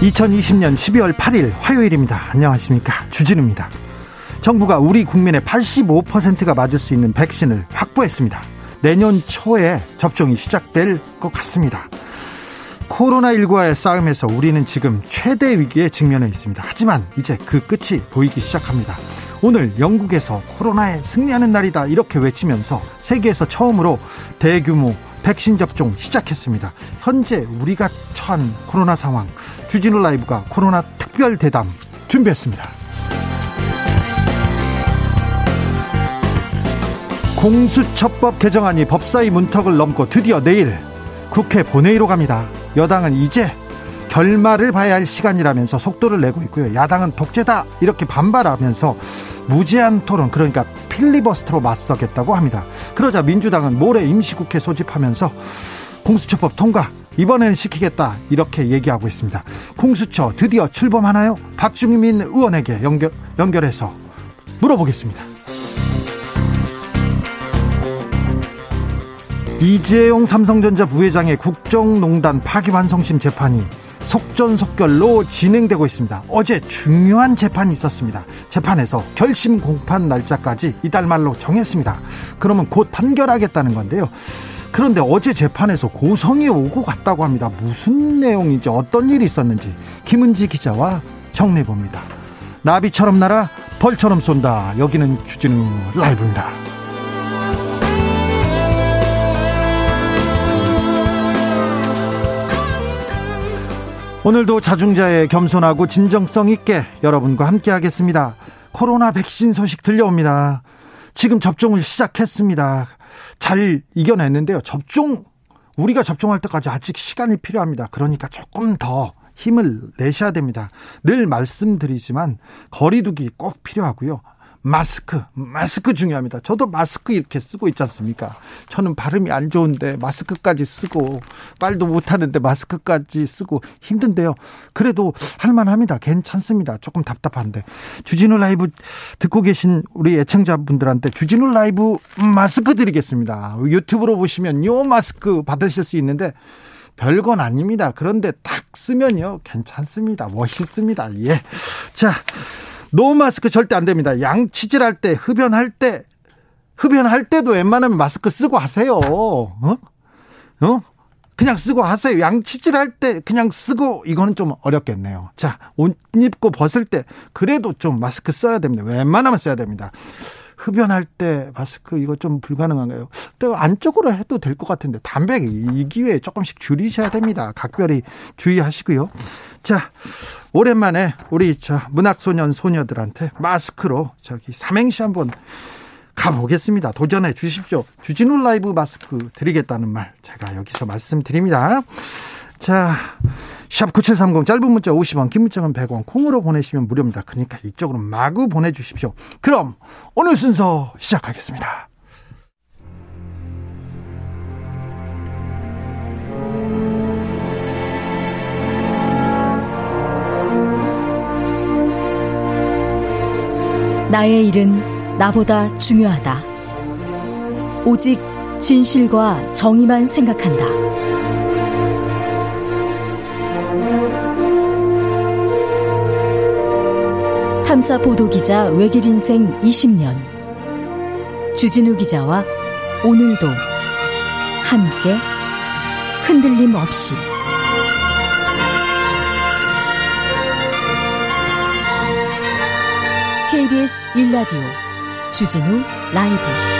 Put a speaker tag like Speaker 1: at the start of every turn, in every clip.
Speaker 1: 2020년 12월 8일 화요일입니다. 안녕하십니까. 주진우입니다. 정부가 우리 국민의 85%가 맞을 수 있는 백신을 확보했습니다. 내년 초에 접종이 시작될 것 같습니다. 코로나19와의 싸움에서 우리는 지금 최대 위기에 직면해 있습니다. 하지만 이제 그 끝이 보이기 시작합니다. 오늘 영국에서 코로나에 승리하는 날이다 이렇게 외치면서 세계에서 처음으로 대규모 백신 접종 시작했습니다. 현재 우리가 처한 코로나 상황 주진우 라이브가 코로나 특별 대담 준비했습니다. 공수처법 개정안이 법사위 문턱을 넘고 드디어 내일 국회 본회의로 갑니다. 여당은 이제 결말을 봐야 할 시간이라면서 속도를 내고 있고요. 야당은 독재다 이렇게 반발하면서 무제한 토론 그러니까 필리버스터로 맞서겠다고 합니다. 그러자 민주당은 모레 임시국회 소집하면서 공수처법 통과 이번에는 시키겠다 이렇게 얘기하고 있습니다. 공수처 드디어 출범하나요? 박주민 의원에게 연결, 연결해서 물어보겠습니다. 이재용 삼성전자 부회장의 국정농단 파기환송심 재판이 속전속결로 진행되고 있습니다. 어제 중요한 재판이 있었습니다. 재판에서 결심 공판 날짜까지 이달 말로 정했습니다. 그러면 곧 판결하겠다는 건데요. 그런데 어제 재판에서 고성이 오고 갔다고 합니다. 무슨 내용인지 어떤 일이 있었는지 김은지 기자와 정리해 봅니다. 나비처럼 날아 벌처럼 쏜다. 여기는 주진우 라이브입니다. 오늘도 자중자의 겸손하고 진정성 있게 여러분과 함께 하겠습니다. 코로나 백신 소식 들려옵니다. 지금 접종을 시작했습니다. 잘 이겨냈는데요. 접종 우리가 접종할 때까지 아직 시간이 필요합니다. 그러니까 조금 더 힘을 내셔야 됩니다. 늘 말씀드리지만 거리두기 꼭 필요하고요. 마스크, 마스크 중요합니다. 저도 마스크 이렇게 쓰고 있지 않습니까? 저는 발음이 안 좋은데 마스크까지 쓰고 말도 못하는데 마스크까지 쓰고 힘든데요. 그래도 할만합니다. 괜찮습니다. 조금 답답한데 주진우 라이브 듣고 계신 우리 애청자분들한테 주진우 라이브 마스크 드리겠습니다. 유튜브로 보시면 요 마스크 받으실 수 있는데 별건 아닙니다. 그런데 딱 쓰면요 괜찮습니다. 멋있습니다. 예. 자. no 마스크 절대 안 됩니다. 양치질할 때, 흡연할 때, 흡연할 때도 웬만하면 마스크 쓰고 하세요. 어? 어? 그냥 쓰고 하세요. 양치질할 때 그냥 쓰고 이거는 좀 어렵겠네요. 자, 옷 입고 벗을 때 그래도 좀 마스크 써야 됩니다. 웬만하면 써야 됩니다. 흡연할 때 마스크 이거 좀 불가능한가요? 또 안쪽으로 해도 될 것 같은데 담배 이 기회에 조금씩 줄이셔야 됩니다. 각별히 주의하시고요. 자, 오랜만에 우리 저 문학소년 소녀들한테 마스크로 저기 삼행시 한번 가보겠습니다. 도전해 주십시오. 주진우 라이브 마스크 드리겠다는 말 제가 여기서 말씀드립니다. 자, 샵 9730 짧은 문자 50원, 긴 문자는 100원, 콩으로 보내시면 무료입니다. 그러니까 이쪽으로 마구 보내주십시오. 그럼 오늘 순서 시작하겠습니다.
Speaker 2: 나의 일은 나보다 중요하다. 오직 진실과 정의만 생각한다. 탐사 보도 기자 외길 인생 20년. 주진우 기자와 오늘도 함께 흔들림 없이 KBS 1라디오 주진우 라이브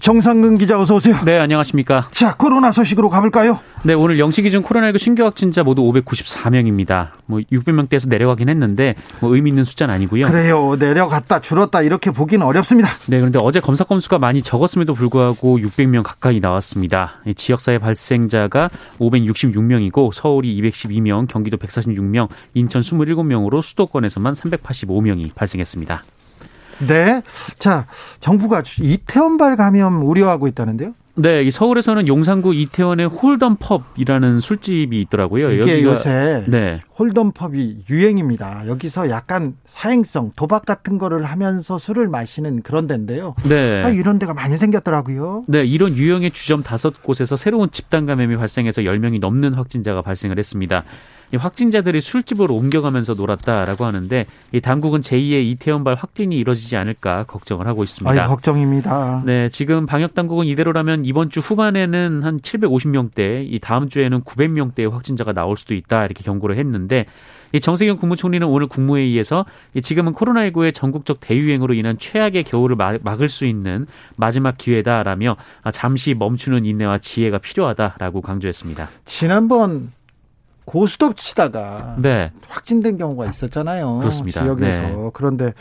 Speaker 1: 정상근 기자 어서 오세요.
Speaker 3: 네, 안녕하십니까.
Speaker 1: 자, 코로나 소식으로 가볼까요?
Speaker 3: 네, 오늘 영시 기준 코로나19 신규 확진자 모두 594명입니다. 뭐 600명대에서 내려가긴 했는데 뭐 의미 있는 숫자는 아니고요.
Speaker 1: 그래요. 내려갔다 줄었다 이렇게 보기는 어렵습니다.
Speaker 3: 네, 그런데 어제 검사 건수가 많이 적었음에도 불구하고 600명 가까이 나왔습니다. 지역사회 발생자가 566명이고 서울이 212명, 경기도 146명, 인천 27명으로 수도권에서만 385명이 발생했습니다.
Speaker 1: 네. 자, 정부가 이태원발 감염 우려하고 있다는데요?
Speaker 3: 네, 이 서울에서는 용산구 이태원의 홀덤펍이라는 술집이 있더라고요.
Speaker 1: 이게 요새 네. 홀덤펍이 유행입니다. 여기서 약간 사행성, 도박 같은 거를 하면서 술을 마시는 그런 데인데요. 네. 아, 이런 데가 많이 생겼더라고요.
Speaker 3: 네, 이런 유형의 주점 다섯 곳에서 새로운 집단 감염이 발생해서 10명이 넘는 확진자가 발생을 했습니다. 확진자들이 술집으로 옮겨가면서 놀았다라고 하는데 이 당국은 제2의 이태원발 확진이 이뤄지지 않을까 걱정을 하고 있습니다.
Speaker 1: 아, 걱정입니다.
Speaker 3: 네, 지금 방역 당국은 이대로라면 이번 주 후반에는 한 750명대, 이 다음 주에는 900명대의 확진자가 나올 수도 있다 이렇게 경고를 했는데 이 정세균 국무총리는 오늘 국무회의에서 지금은 코로나19의 전국적 대유행으로 인한 최악의 겨울을 막을 수 있는 마지막 기회다라며 잠시 멈추는 인내와 지혜가 필요하다라고 강조했습니다.
Speaker 1: 지난번 고스톱 치다가 네. 확진된 경우가 있었잖아요.
Speaker 3: 그렇습니다.
Speaker 1: 지역에서. 네. 그런데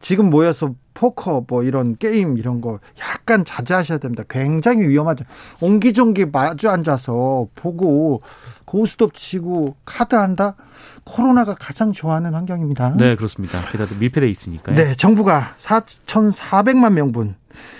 Speaker 1: 지금 모여서 포커 뭐 이런 게임 이런 거 약간 자제하셔야 됩니다. 굉장히 위험하죠. 옹기종기 마주 앉아서 보고 고스톱 치고 카드 한다? 코로나가 가장 좋아하는 환경입니다.
Speaker 3: 네, 그렇습니다. 게다가 밀폐돼 있으니까요.
Speaker 1: 네, 정부가 4,400만 명분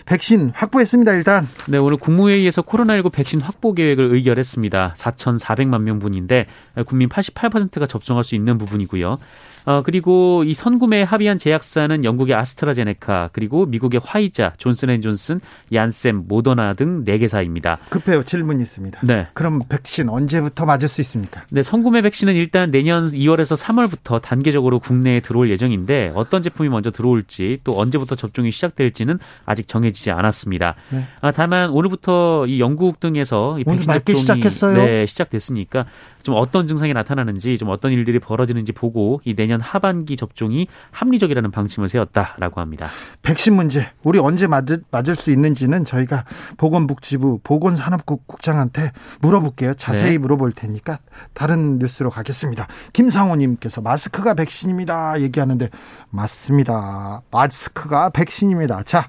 Speaker 1: 백신 확보했습니다. 일단.
Speaker 3: 네, 오늘 국무회의에서 코로나19 백신 확보 계획을 의결했습니다. 4,400만 명분인데 국민 88%가 접종할 수 있는 부분이고요. 어, 그리고 이 선구매에 합의한 제약사는 영국의 아스트라제네카, 그리고 미국의 화이자, 존슨앤존슨, 얀셈, 모더나 등 4개사입니다.
Speaker 1: 급해요. 질문이 있습니다. 네. 그럼 백신 언제부터 맞을 수 있습니까?
Speaker 3: 네, 선구매 백신은 일단 내년 2월에서 3월부터 단계적으로 국내에 들어올 예정인데 어떤 제품이 먼저 들어올지 또 언제부터 접종이 시작될지는 아직 정해지지 않았습니다. 네. 아, 다만 오늘부터 이 영국 등에서 이 백신 접종이
Speaker 1: 시작했어요?
Speaker 3: 네, 시작됐으니까 좀 어떤 증상이 나타나는지 좀 어떤 일들이 벌어지는지 보고 이 내년 하반기 접종이 합리적이라는 방침을 세웠다라고 합니다.
Speaker 1: 백신 문제 우리 언제 맞을, 맞을 수 있는지는 저희가 보건복지부 보건산업국 국장한테 물어볼게요. 자세히 네. 물어볼 테니까 다른 뉴스로 가겠습니다. 김상호님께서 마스크가 백신입니다 얘기하는데 맞습니다. 마스크가 백신입니다. 자.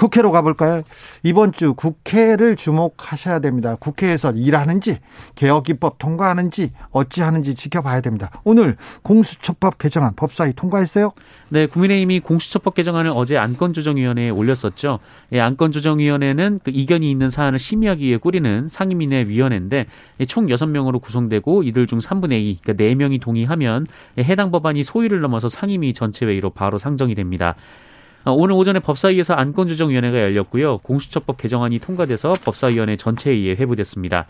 Speaker 1: 국회로 가볼까요? 이번 주 국회를 주목하셔야 됩니다. 국회에서 일하는지 개혁 입법 통과하는지 어찌하는지 지켜봐야 됩니다. 오늘 공수처법 개정안 법사위 통과했어요?
Speaker 3: 네, 국민의힘이 공수처법 개정안을 어제 안건조정위원회에 올렸었죠. 예, 안건조정위원회는 그 이견이 있는 사안을 심의하기 위해 꾸리는 상임위내 위원회인데 총 6명으로 구성되고 이들 중 3분의 2, 그러니까 4명이 동의하면 해당 법안이 소위를 넘어서 상임위 전체 회의로 바로 상정이 됩니다. 어, 오늘 오전에 법사위에서 안건조정위원회가 열렸고요. 공수처법 개정안이 통과돼서 법사위원회 전체회의에 회부됐습니다.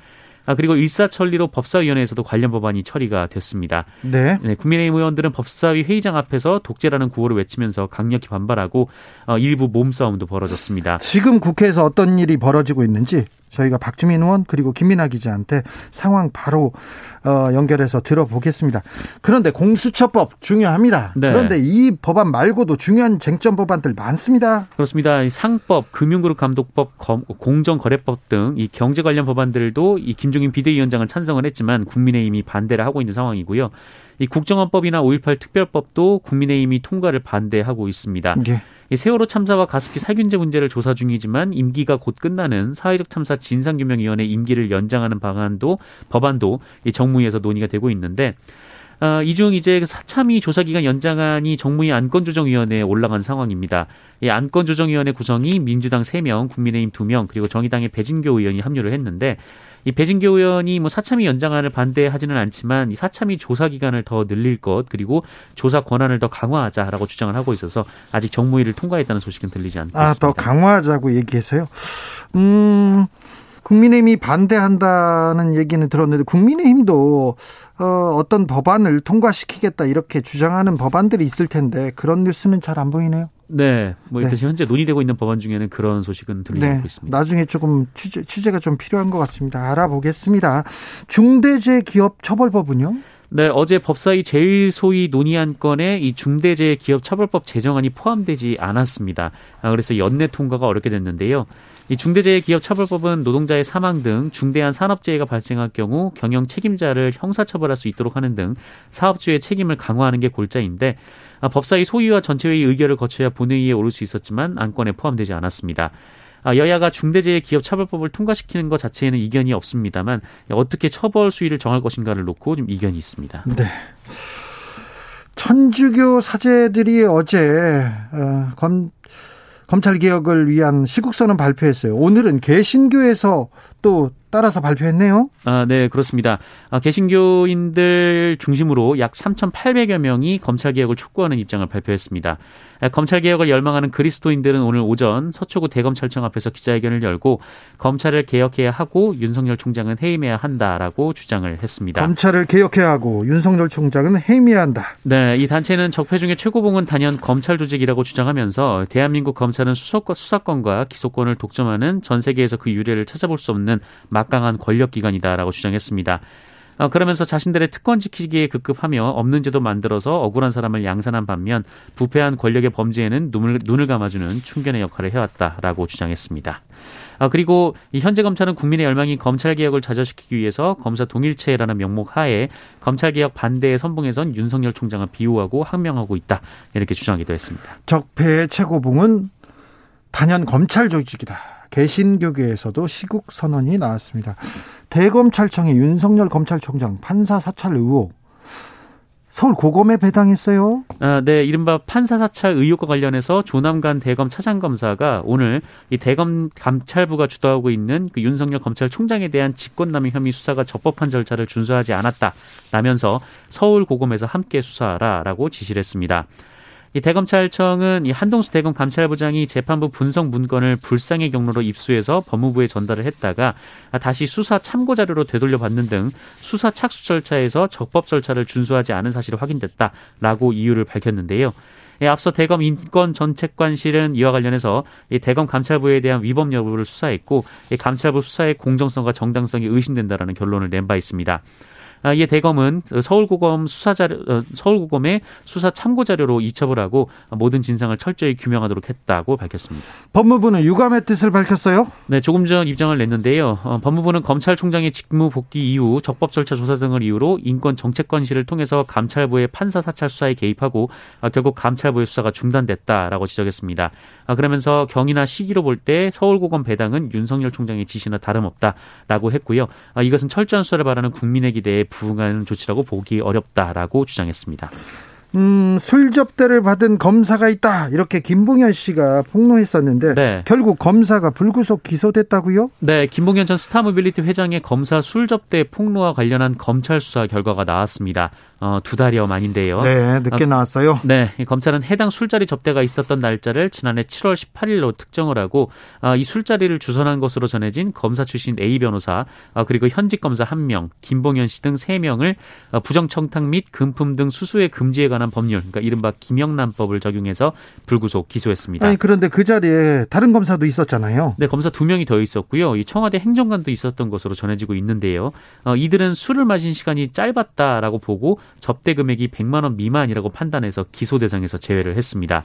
Speaker 3: 아, 그리고 일사천리로 법사위원회에서도 관련 법안이 처리가 됐습니다. 네. 네. 국민의힘 의원들은 법사위 회의장 앞에서 독재라는 구호를 외치면서 강력히 반발하고 어, 일부 몸싸움도 벌어졌습니다.
Speaker 1: 지금 국회에서 어떤 일이 벌어지고 있는지 저희가 박주민 의원 그리고 김민아 기자한테 상황 바로 어, 연결해서 들어보겠습니다. 그런데 공수처법 중요합니다. 네. 그런데 이 법안 말고도 중요한 쟁점 법안들 많습니다.
Speaker 3: 그렇습니다. 상법, 금융그룹 감독법, 공정거래법 등 이 경제 관련 법안들도 이 김종인 비대위원장은 찬성을 했지만 국민의힘이 반대를 하고 있는 상황이고요. 이 국정원법이나 5.18 특별법도 국민의힘이 통과를 반대하고 있습니다. 예. 이 세월호 참사와 가습기 살균제 문제를 조사 중이지만 임기가 곧 끝나는 사회적 참사 진상규명위원회 임기를 연장하는 방안도 법안도 이 정무위에서 논의가 되고 있는데 어, 이중 이제 사참위 조사기간 연장안이 정무위 안건조정위원회에 올라간 상황입니다. 이 안건조정위원회 구성이 민주당 3명, 국민의힘 2명, 그리고 정의당의 배진교 의원이 합류를 했는데 이 배진교 의원이 뭐 사참위 연장안을 반대하지는 않지만 이 사참위 조사 기간을 더 늘릴 것 그리고 조사 권한을 더 강화하자라고 주장을 하고 있어서 아직 정무위를 통과했다는 소식은 들리지 않고 아, 있습니다.
Speaker 1: 더 강화하자고 얘기해서요. 음. 국민의힘이 반대한다는 얘기는 들었는데 국민의힘도 어, 어떤 법안을 통과시키겠다 이렇게 주장하는 법안들이 있을 텐데 그런 뉴스는 잘 안 보이네요.
Speaker 3: 네, 뭐 네. 현재 논의되고 있는 법안 중에는 그런 소식은 들리고 네. 있습니다.
Speaker 1: 나중에 조금 취재, 취재가 좀 필요한 것 같습니다. 알아보겠습니다. 중대재해기업처벌법은요?
Speaker 3: 네, 어제 법사위 제일소위 논의안 건에 이 중대재해기업처벌법 제정안이 포함되지 않았습니다. 아, 그래서 연내 통과가 어렵게 됐는데요. 이 중대재해기업처벌법은 노동자의 사망 등 중대한 산업재해가 발생할 경우 경영 책임자를 형사처벌할 수 있도록 하는 등 사업주의 책임을 강화하는 게 골자인데 아, 법사위 소위와 전체회의 의결을 거쳐야 본회의에 오를 수 있었지만 안건에 포함되지 않았습니다. 아, 여야가 중대재해기업처벌법을 통과시키는 것 자체에는 이견이 없습니다만 어떻게 처벌 수위를 정할 것인가를 놓고 좀 이견이 있습니다.
Speaker 1: 네. 천주교 사제들이 어제 어, 검 검찰 개혁을 위한 시국선언 발표했어요. 오늘은 개신교에서 또 따라서 발표했네요.
Speaker 3: 아, 네, 그렇습니다. 아, 개신교인들 중심으로 약 3,800여 명이 검찰 개혁을 촉구하는 입장을 발표했습니다. 검찰 개혁을 열망하는 그리스도인들은 오늘 오전 서초구 대검찰청 앞에서 기자회견을 열고 검찰을 개혁해야 하고 윤석열 총장은 해임해야 한다라고 주장을 했습니다.
Speaker 1: 검찰을 개혁해야 하고 윤석열 총장은 해임해야 한다.
Speaker 3: 네, 이 단체는 적폐 중에 최고봉은 단연 검찰 조직이라고 주장하면서 대한민국 검찰은 수사권과 기소권을 독점하는 전 세계에서 그 유례를 찾아볼 수 없는 막강한 권력 기관이다라고 주장했습니다. 어, 그러면서 자신들의 특권 지키기에 급급하며 없는 제도 만들어서 억울한 사람을 양산한 반면 부패한 권력의 범죄에는 눈을, 눈을 감아주는 충견의 역할을 해왔다라고 주장했습니다. 아, 그리고 이 현재 검찰은 국민의 열망인 검찰 개혁을 좌절시키기 위해서 검사 동일체라는 명목 하에 검찰 개혁 반대에 선봉해선 윤석열 총장을 비호하고 항명하고 있다 이렇게 주장하기도 했습니다.
Speaker 1: 적폐의 최고봉은 단연 검찰 조직이다. 개신교계에서도 시국 선언이 나왔습니다. 대검찰청의 윤석열 검찰총장 판사 사찰 의혹 서울 고검에 배당했어요.
Speaker 3: 아, 네, 이른바 판사 사찰 의혹과 관련해서 조남관 대검 차장검사가 오늘 이 대검 감찰부가 주도하고 있는 그 윤석열 검찰총장에 대한 직권남용 혐의 수사가 적법한 절차를 준수하지 않았다라면서 서울 고검에서 함께 수사하라라고 지시를 했습니다. 이 대검찰청은 이 한동수 대검 감찰부장이 재판부 분석 문건을 불상의 경로로 입수해서 법무부에 전달을 했다가 다시 수사 참고 자료로 되돌려 받는 등 수사 착수 절차에서 적법 절차를 준수하지 않은 사실이 확인됐다라고 이유를 밝혔는데요. 예, 앞서 대검 인권정책관실은 이와 관련해서 대검 감찰부에 대한 위법 여부를 수사했고 감찰부 수사의 공정성과 정당성이 의심된다라는 결론을 낸 바 있습니다. 아, 이에 대검은 서울고검 수사 자료 어, 서울고검의 수사 참고 자료로 이첩을 하고 모든 진상을 철저히 규명하도록 했다고 밝혔습니다.
Speaker 1: 법무부는 유감의 뜻을 밝혔어요?
Speaker 3: 네, 조금 전 입장을 냈는데요. 어, 법무부는 검찰총장의 직무 복귀 이후 적법 절차 조사 등을 이유로 인권 정책관실을 통해서 감찰부의 판사 사찰 수사에 개입하고 어, 결국 감찰부의 수사가 중단됐다라고 지적했습니다. 아, 그러면서 경위나 시기로 볼 때 서울고검 배당은 윤석열 총장의 지시나 다름없다라고 했고요. 아, 이것은 철저한 수사를 바라는 국민의 기대에 부응하는 조치라고 보기 어렵다라고 주장했습니다.
Speaker 1: 음, 술 접대를 받은 검사가 있다. 이렇게 김봉현 씨가 폭로했었는데 네. 결국 검사가 불구속 기소됐다고요?
Speaker 3: 네, 김봉현 전 스타모빌리티 회장의 검사 술 접대 폭로와 관련한 검찰 수사 결과가 나왔습니다. 어, 두 달여 만인데요.
Speaker 1: 네, 늦게 어, 나왔어요.
Speaker 3: 네, 검찰은 해당 술자리 접대가 있었던 날짜를 지난해 7월 18일로 특정을 하고 어, 이 술자리를 주선한 것으로 전해진 검사 출신 A 변호사 어, 그리고 현직 검사 1명, 김봉현 씨 등 3명을 어, 부정청탁 및 금품 등 수수의 금지에 관한 법률, 그러니까 이른바 김영란법을 적용해서 불구속 기소했습니다.
Speaker 1: 아니 그런데 그 자리에 다른 검사도 있었잖아요.
Speaker 3: 네, 검사 두 명이 더 있었고요. 이 청와대 행정관도 있었던 것으로 전해지고 있는데요. 어, 이들은 술을 마신 시간이 짧았다라고 보고 접대 금액이 100만 원 미만이라고 판단해서 기소 대상에서 제외를 했습니다.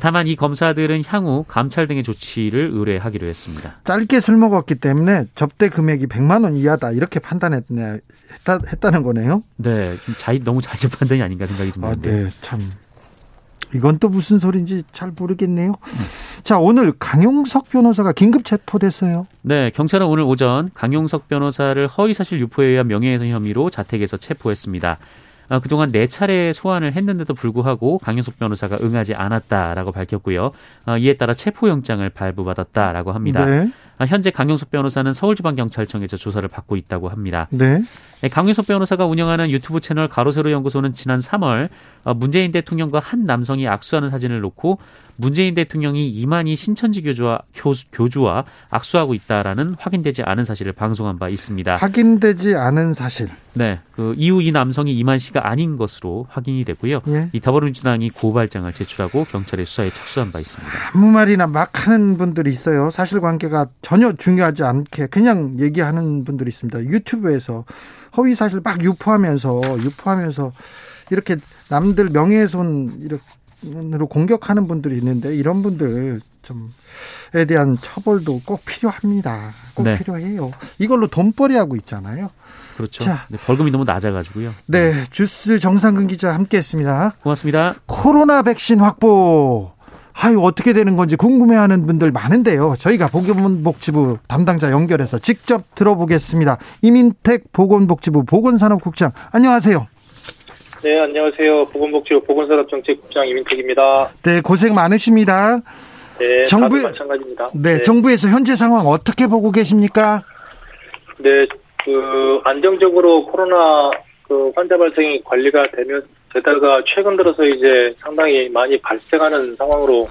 Speaker 3: 다만 이 검사들은 향후 감찰 등의 조치를 의뢰하기로 했습니다.
Speaker 1: 짧게 술 먹었기 때문에 접대 금액이 100만 원 이하다 이렇게 판단했네 했다, 했다는 거네요.
Speaker 3: 네, 자의 너무 자의적 판단이 아닌가 생각이 듭니다. 아,
Speaker 1: 네, 참 이건 또 무슨 소리인지 잘 모르겠네요. 자, 오늘 강용석 변호사가 긴급 체포됐어요.
Speaker 3: 네, 경찰은 오늘 오전 강용석 변호사를 허위사실 유포에 의한 명예훼손 혐의로 자택에서 체포했습니다. 어, 그동안 네 차례 소환을 했는데도 불구하고 강효석 변호사가 응하지 않았다라고 밝혔고요. 어, 이에 따라 체포영장을 발부받았다라고 합니다. 네. 아, 현재 강용석 변호사는 서울지방경찰청에서 조사를 받고 있다고 합니다. 네. 네 강용석 변호사가 운영하는 유튜브 채널 가로세로 연구소는 지난 3월 어, 문재인 대통령과 한 남성이 악수하는 사진을 놓고 문재인 대통령이 이만희 신천지 교주와 교주 와 악수하고 있다라는 확인되지 않은 사실을 방송한 바 있습니다.
Speaker 1: 확인되지 않은 사실.
Speaker 3: 네, 그 이후 이 남성이 이만 씨가 아닌 것으로 확인이 됐고요. 예. 이 더불어민주당이 고발장을 제출하고 경찰에 수사에 착수한 바 있습니다.
Speaker 1: 아무 말이나 막 하는 분들이 있어요. 사실관계가 전혀 중요하지 않게 그냥 얘기하는 분들이 있습니다. 유튜브에서 허위 사실 막 유포하면서 유포하면서 이렇게 남들 명예훼손 으로 공격하는 분들이 있는데 이런 분들 좀에 대한 처벌도 꼭 필요합니다. 꼭 네. 필요해요. 이걸로 돈벌이 하고 있잖아요.
Speaker 3: 그렇죠. 자, 네, 벌금이 너무 낮아가지고요.
Speaker 1: 네, 주스 정상근 기자 함께했습니다.
Speaker 3: 고맙습니다.
Speaker 1: 코로나 백신 확보. 아유 어떻게 되는 건지 궁금해하는 분들 많은데요. 저희가 보건복지부 담당자 연결해서 직접 들어보겠습니다. 이민택 보건복지부 보건산업국장 안녕하세요.
Speaker 4: 네 안녕하세요. 보건복지부 보건산업정책국장 이민택입니다.
Speaker 1: 네 고생 많으십니다.
Speaker 4: 네 정부 마찬가지입니다.
Speaker 1: 네, 네 정부에서 현재 상황 어떻게 보고 계십니까?
Speaker 4: 네, 그 안정적으로 코로나 그 환자 발생이 관리가 되면 게다가 최근 들어서 이제 상당히 많이 발생하는 상황으로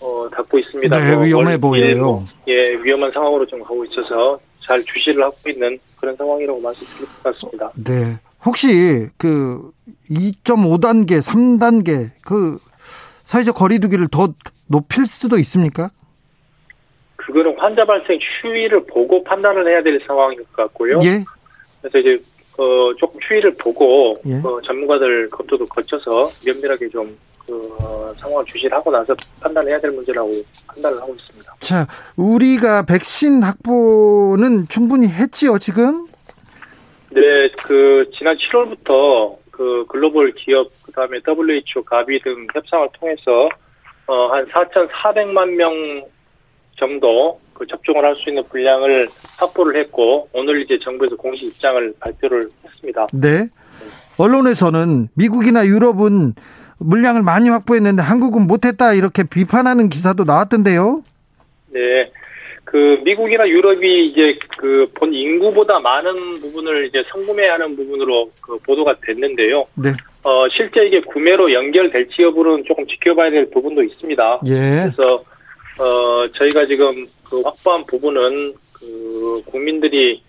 Speaker 4: 어, 닫고 있습니다.
Speaker 1: 네, 뭐 위험해 보여요. 뭐,
Speaker 4: 예, 위험한 상황으로 좀 가고 있어서 잘 주시를 하고 있는 그런 상황이라고 말씀드릴 것 같습니다.
Speaker 1: 네. 혹시 그 2.5단계, 3단계 그 사회적 거리두기를 더 높일 수도 있습니까?
Speaker 4: 그거는 환자 발생 추이를 보고 판단을 해야 될 상황인 것 같고요.
Speaker 1: 예.
Speaker 4: 그래서 이제 어, 조금 추이를 보고 예. 어, 전문가들 검토도 거쳐서 면밀하게 좀 그, 어, 상황을 주시를 하고 나서 판단해야 될 문제라고 판단을 하고 있습니다.
Speaker 1: 자, 우리가 백신 확보는 충분히 했지요, 지금?
Speaker 4: 네, 그 지난 7월부터 그 글로벌 기업 그다음에 WHO, 가비 등 협상을 통해서 어, 한 4,400만 명 정도 그 접종을 할 수 있는 분량을 확보를 했고 오늘 이제 정부에서 공식 입장을 발표를 했습니다.
Speaker 1: 네. 언론에서는 미국이나 유럽은 물량을 많이 확보했는데 한국은 못했다 이렇게 비판하는 기사도 나왔던데요.
Speaker 4: 네. 그 미국이나 유럽이 이제 그 본 인구보다 많은 부분을 이제 성구매하는 부분으로 그 보도가 됐는데요.
Speaker 1: 네.
Speaker 4: 어 실제 이게 구매로 연결될지 여부는 조금 지켜봐야 될 부분도 있습니다.
Speaker 1: 예.
Speaker 4: 그래서 어, 저희가 지금 그 확보한 부분은 그 국민들이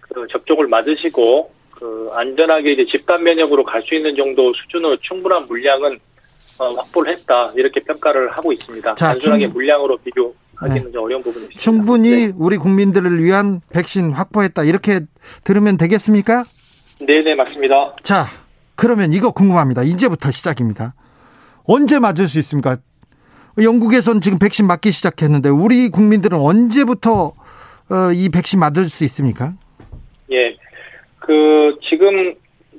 Speaker 4: 그 접종을 맞으시고 그 안전하게 이제 집단 면역으로 갈 수 있는 정도 수준으로 충분한 물량은 어, 확보를 했다 이렇게 평가를 하고 있습니다. 자, 단순하게 충... 물량으로 비교 하기는 네. 좀 어려운 부분이 있습니다.
Speaker 1: 충분히 네. 우리 국민들을 위한 백신 확보했다 이렇게 들으면 되겠습니까?
Speaker 4: 네네 맞습니다.
Speaker 1: 자 그러면 이거 궁금합니다. 이제부터 시작입니다. 언제 맞을 수 있습니까? 영국에선 지금 백신 맞기 시작했는데 우리 국민들은 언제부터 어, 이 백신 맞을 수 있습니까?
Speaker 4: 예. 그 지금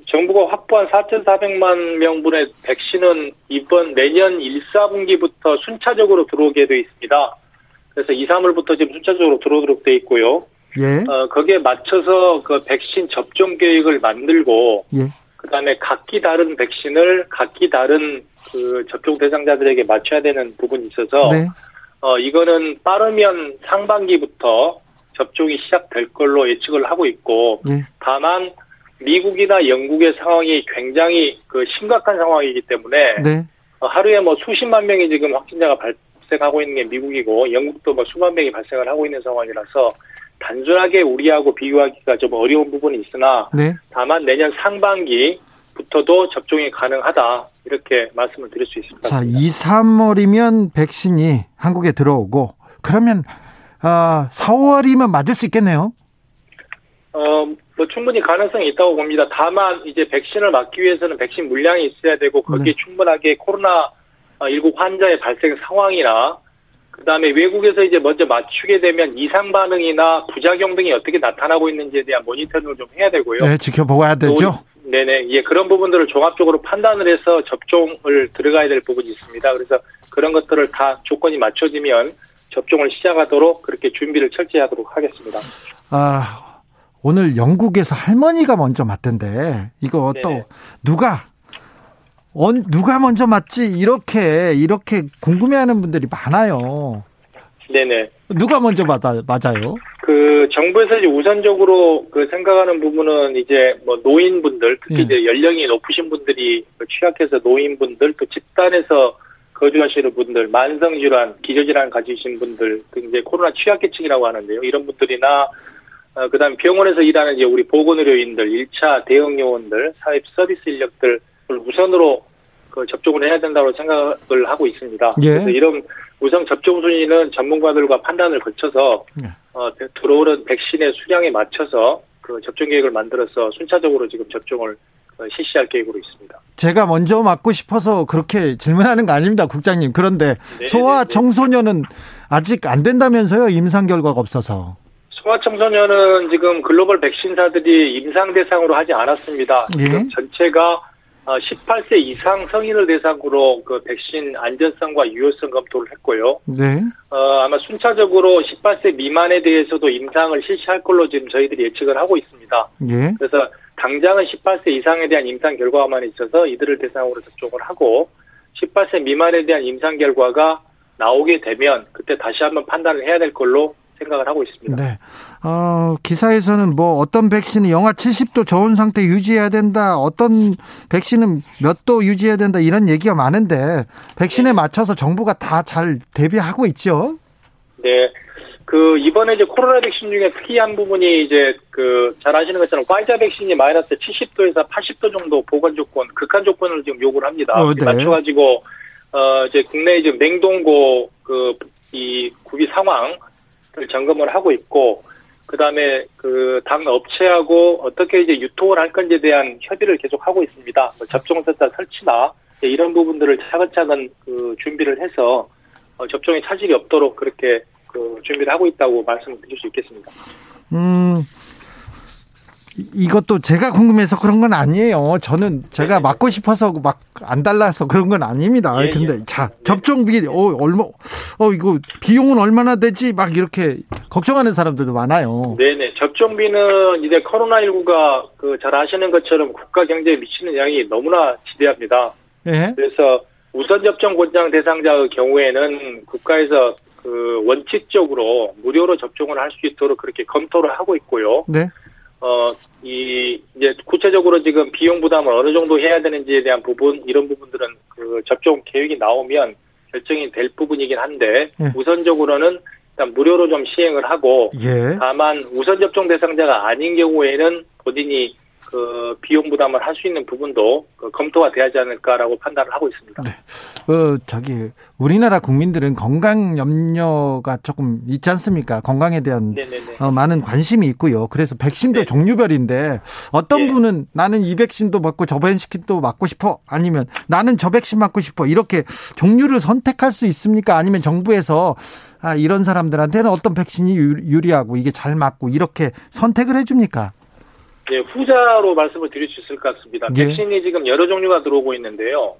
Speaker 4: 정부가 확보한 4,400만 명분의 백신은 이번 내년 1, 4분기부터 순차적으로 들어오게 돼 있습니다. 그래서 2, 3월부터 지금 순차적으로 들어오도록 돼 있고요.
Speaker 1: 예.
Speaker 4: 어, 거기에 맞춰서 그 백신 접종 계획을 만들고
Speaker 1: 예.
Speaker 4: 그다음에 각기 다른 백신을 각기 다른 그 접종 대상자들에게 맞춰야 되는 부분이 있어서
Speaker 1: 네.
Speaker 4: 어 이거는 빠르면 상반기부터 접종이 시작될 걸로 예측을 하고 있고
Speaker 1: 네.
Speaker 4: 다만 미국이나 영국의 상황이 굉장히 그 심각한 상황이기 때문에
Speaker 1: 네.
Speaker 4: 어, 하루에 뭐 수십만 명이 지금 확진자가 발 생하고 있는 게 미국이고 영국도 뭐 수만 명이 발생을 하고 있는 상황이라서 단순하게 우리하고 비교하기가 좀 어려운 부분이 있으나
Speaker 1: 네.
Speaker 4: 다만 내년 상반기부터도 접종이 가능하다 이렇게 말씀을 드릴 수 같습니다.
Speaker 1: 자, 2, 3월이면 백신이 한국에 들어오고 그러면 어, 4월이면 맞을 수 있겠네요.
Speaker 4: 어, 뭐 충분히 가능성이 있다고 봅니다. 다만 이제 백신을 맞기 위해서는 백신 물량이 있어야 되고 거기에 네. 충분하게 코로나 19 환자의 발생 상황이나 그 다음에 외국에서 이제 먼저 맞추게 되면 이상 반응이나 부작용 등이 어떻게 나타나고 있는지에 대한 모니터링을 좀 해야 되고요.
Speaker 1: 네, 지켜보아야 되죠.
Speaker 4: 또, 네네, 예 그런 부분들을 종합적으로 판단을 해서 접종을 들어가야 될 부분이 있습니다. 그래서 그런 것들을 다 조건이 맞춰지면 접종을 시작하도록 그렇게 준비를 철저히 하도록 하겠습니다.
Speaker 1: 아, 오늘 영국에서 할머니가 먼저 맞던데 이거 네네. 또 누가 누가 먼저 맞지 이렇게 이렇게 궁금해하는 분들이 많아요.
Speaker 4: 네네.
Speaker 1: 누가 먼저 맞아 맞아요?
Speaker 4: 그 정부에서 이제 우선적으로 그 생각하는 부분은 이제 뭐 노인분들 특히 예. 이제 연령이 높으신 분들이 취약해서 노인분들 또 집단에서 거주하시는 분들 만성 질환, 기저질환 가지신 분들 그 이제 코로나 취약계층이라고 하는데요. 이런 분들이나 어, 그다음 병원에서 일하는 이제 우리 보건의료인들, 1차 대응 요원들, 사회 서비스 인력들 우선으로 그 접종을 해야 된다고 생각을 하고 있습니다.
Speaker 1: 예.
Speaker 4: 그래서 이런 우선 접종 순위는 전문가들과 판단을 거쳐서 예. 어, 들어오는 백신의 수량에 맞춰서 그 접종 계획을 만들어서 순차적으로 지금 접종을 어, 실시할 계획으로 있습니다.
Speaker 1: 제가 먼저 맞고 싶어서 그렇게 질문하는 거 아닙니다, 국장님. 그런데
Speaker 4: 네네네.
Speaker 1: 소아 청소년은 아직 안 된다면서요, 임상 결과가 없어서.
Speaker 4: 소아 청소년은 지금 글로벌 백신사들이 임상 대상으로 하지 않았습니다.
Speaker 1: 예.
Speaker 4: 지금 전체가 18세 이상 성인을 대상으로 그 백신 안전성과 유효성 검토를 했고요.
Speaker 1: 네.
Speaker 4: 어, 아마 순차적으로 18세 미만에 대해서도 임상을 실시할 걸로 지금 저희들이 예측을 하고 있습니다.
Speaker 1: 예.
Speaker 4: 그래서 당장은 18세 이상에 대한 임상 결과만 있어서 이들을 대상으로 접종을 하고 18세 미만에 대한 임상 결과가 나오게 되면 그때 다시 한번 판단을 해야 될 걸로 생각을 하고 있습니다.
Speaker 1: 네. 어, 기사에서는 뭐 어떤 백신이 영하 70도 저온 상태 유지해야 된다. 어떤 백신은 몇 도 유지해야 된다. 이런 얘기가 많은데 백신에
Speaker 4: 네.
Speaker 1: 맞춰서 정부가 다 잘 대비하고 있죠.
Speaker 4: 네. 그 이번에 이제 코로나 백신 중에 특이한 부분이 이제 그 잘 아시는 것처럼 화이자 백신이 마이너스 70도에서 80도 정도 보관 조건, 극한 조건을 지금 요구를 합니다.
Speaker 1: 어, 네.
Speaker 4: 맞춰가지고 어 이제 국내 지금 냉동고 그 이 구비 상황을 점검을 하고 있고 그다음에 그 당 업체하고 어떻게 이제 유통을 할 건지에 대한 협의를 계속 하고 있습니다. 뭐 접종센터 설치나 네, 이런 부분들을 차근차근 그 준비를 해서 어, 접종에 차질이 없도록 그렇게 그 준비를 하고 있다고 말씀을 드릴 수 있겠습니다.
Speaker 1: 음, 이- 이것도 제가 궁금해서 그런 건 아니에요. 저는 제가
Speaker 4: 네네.
Speaker 1: 맞고 싶어서 막 안 달라서 그런 건 아닙니다.
Speaker 4: 예,
Speaker 1: 근데
Speaker 4: 예.
Speaker 1: 자,
Speaker 4: 네.
Speaker 1: 접종비, 어, 얼마, 어, 이거 비용은 얼마나 되지? 막 이렇게 걱정하는 사람들도 많아요.
Speaker 4: 네네. 접종비는 이제 코로나 19가 그 잘 아시는 것처럼 국가 경제에 미치는 영향이 너무나 지대합니다.
Speaker 1: 예.
Speaker 4: 그래서 우선 접종 권장 대상자의 경우에는 국가에서 그 원칙적으로 무료로 접종을 할 수 있도록 그렇게 검토를 하고 있고요.
Speaker 1: 네.
Speaker 4: 어, 이, 이제 구체적으로 지금 비용 부담을 어느 정도 해야 되는지에 대한 부분, 이런 부분들은 그 접종 계획이 나오면 결정이 될 부분이긴 한데,
Speaker 1: 예.
Speaker 4: 우선적으로는 일단 무료로 좀 시행을 하고,
Speaker 1: 예.
Speaker 4: 다만 우선 접종 대상자가 아닌 경우에는 본인이 그 비용 부담을 할 수 있는 부분도 그 검토가 돼야지 않을까라고 판단을 하고 있습니다.
Speaker 1: 네. 어, 저기, 우리나라 국민들은 건강 염려가 조금 있지 않습니까? 건강에 대한. 어, 많은 관심이 있고요. 그래서 백신도
Speaker 4: 네.
Speaker 1: 종류별인데 어떤
Speaker 4: 예.
Speaker 1: 분은 나는 이 백신도 맞고 저 백신도 맞고 싶어. 아니면 나는 저 백신 맞고 싶어. 이렇게 종류를 선택할 수 있습니까? 아니면 정부에서 아, 이런 사람들한테는 어떤 백신이 유- 유리하고 이게 잘 맞고 이렇게 선택을 해줍니까?
Speaker 4: 예, 후자로 말씀을 드릴 수 있을 것 같습니다.
Speaker 1: 예.
Speaker 4: 백신이 지금 여러 종류가 들어오고 있는데요.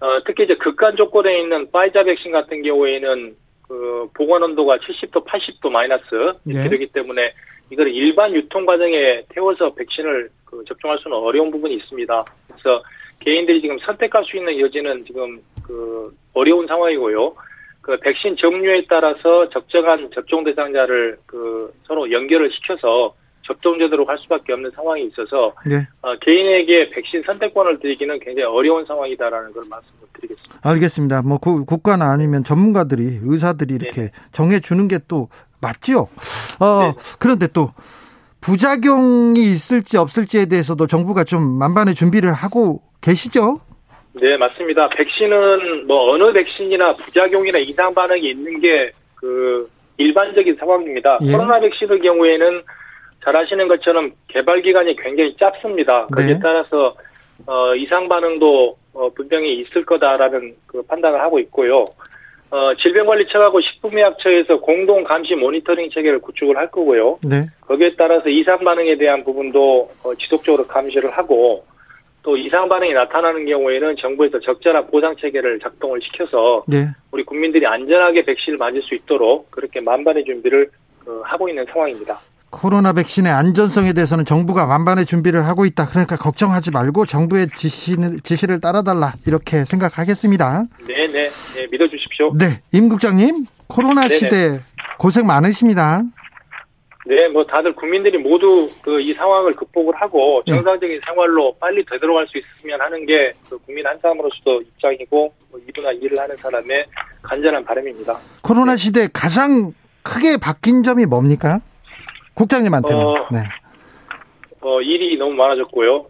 Speaker 4: 어, 특히 이제 극한 조건에 있는 파이자 백신 같은 경우에는 그 보관 온도가 70도, 80도 마이너스
Speaker 1: 예.
Speaker 4: 이렇기 때문에 이걸 일반 유통 과정에 태워서 백신을 그 접종할 수는 어려운 부분이 있습니다. 그래서 개인들이 지금 선택할 수 있는 여지는 지금 그 어려운 상황이고요. 그 백신 종류에 따라서 적정한 접종 대상자를 그 서로 연결을 시켜서 접종 제도로 할 수밖에 없는 상황이 있어서
Speaker 1: 네.
Speaker 4: 어, 개인에게 백신 선택권을 드리기는 굉장히 어려운 상황이다라는 걸 말씀을 드리겠습니다.
Speaker 1: 알겠습니다. 뭐 구- 국가나 아니면 전문가들이 의사들이 이렇게 정해 주는 게 또 맞지요. 어,
Speaker 4: 네.
Speaker 1: 그런데 또 부작용이 있을지 없을지에 대해서도 정부가 좀 만반의 준비를 하고 계시죠?
Speaker 4: 네, 맞습니다. 백신은 뭐 어느 백신이나 부작용이나 이상 반응이 있는 게 그 일반적인 상황입니다.
Speaker 1: 예.
Speaker 4: 코로나 백신의 경우에는 잘 아시는 것처럼 개발 기간이 굉장히 짧습니다. 거기에
Speaker 1: 네.
Speaker 4: 따라서 어, 이상 반응도 어, 분명히 있을 거다라는 그 판단을 하고 있고요. 어, 질병관리청하고 식품의약처에서 공동 감시 모니터링 체계를 구축을 할 거고요.
Speaker 1: 네.
Speaker 4: 거기에 따라서 이상 반응에 대한 부분도 어, 지속적으로 감시를 하고 또 이상 반응이 나타나는 경우에는 정부에서 적절한 보상 체계를 작동을 시켜서
Speaker 1: 네.
Speaker 4: 우리 국민들이 안전하게 백신을 맞을 수 있도록 그렇게 만반의 준비를 어, 하고 있는 상황입니다.
Speaker 1: 코로나 백신의 안전성에 대해서는 정부가 만반의 준비를 하고 있다. 그러니까 걱정하지 말고 정부의 지시를, 지시를 따라달라. 이렇게 생각하겠습니다.
Speaker 4: 네, 네, 네, 믿어주십시오.
Speaker 1: 네. 임 국장님, 코로나
Speaker 4: 네네.
Speaker 1: 시대 고생 많으십니다.
Speaker 4: 네, 뭐 다들 국민들이 모두 그 이 상황을 극복을 하고
Speaker 1: 네.
Speaker 4: 정상적인 생활로 빨리 되돌아갈 수 있으면 하는 게 그 국민 한 사람으로서도 입장이고 뭐 일이나 일을 하는 사람의 간절한 바람입니다.
Speaker 1: 코로나 시대 가장 크게 바뀐 점이 뭡니까? 국장님한테는.
Speaker 4: 어,
Speaker 1: 네.
Speaker 4: 어, 일이 너무 많아졌고요.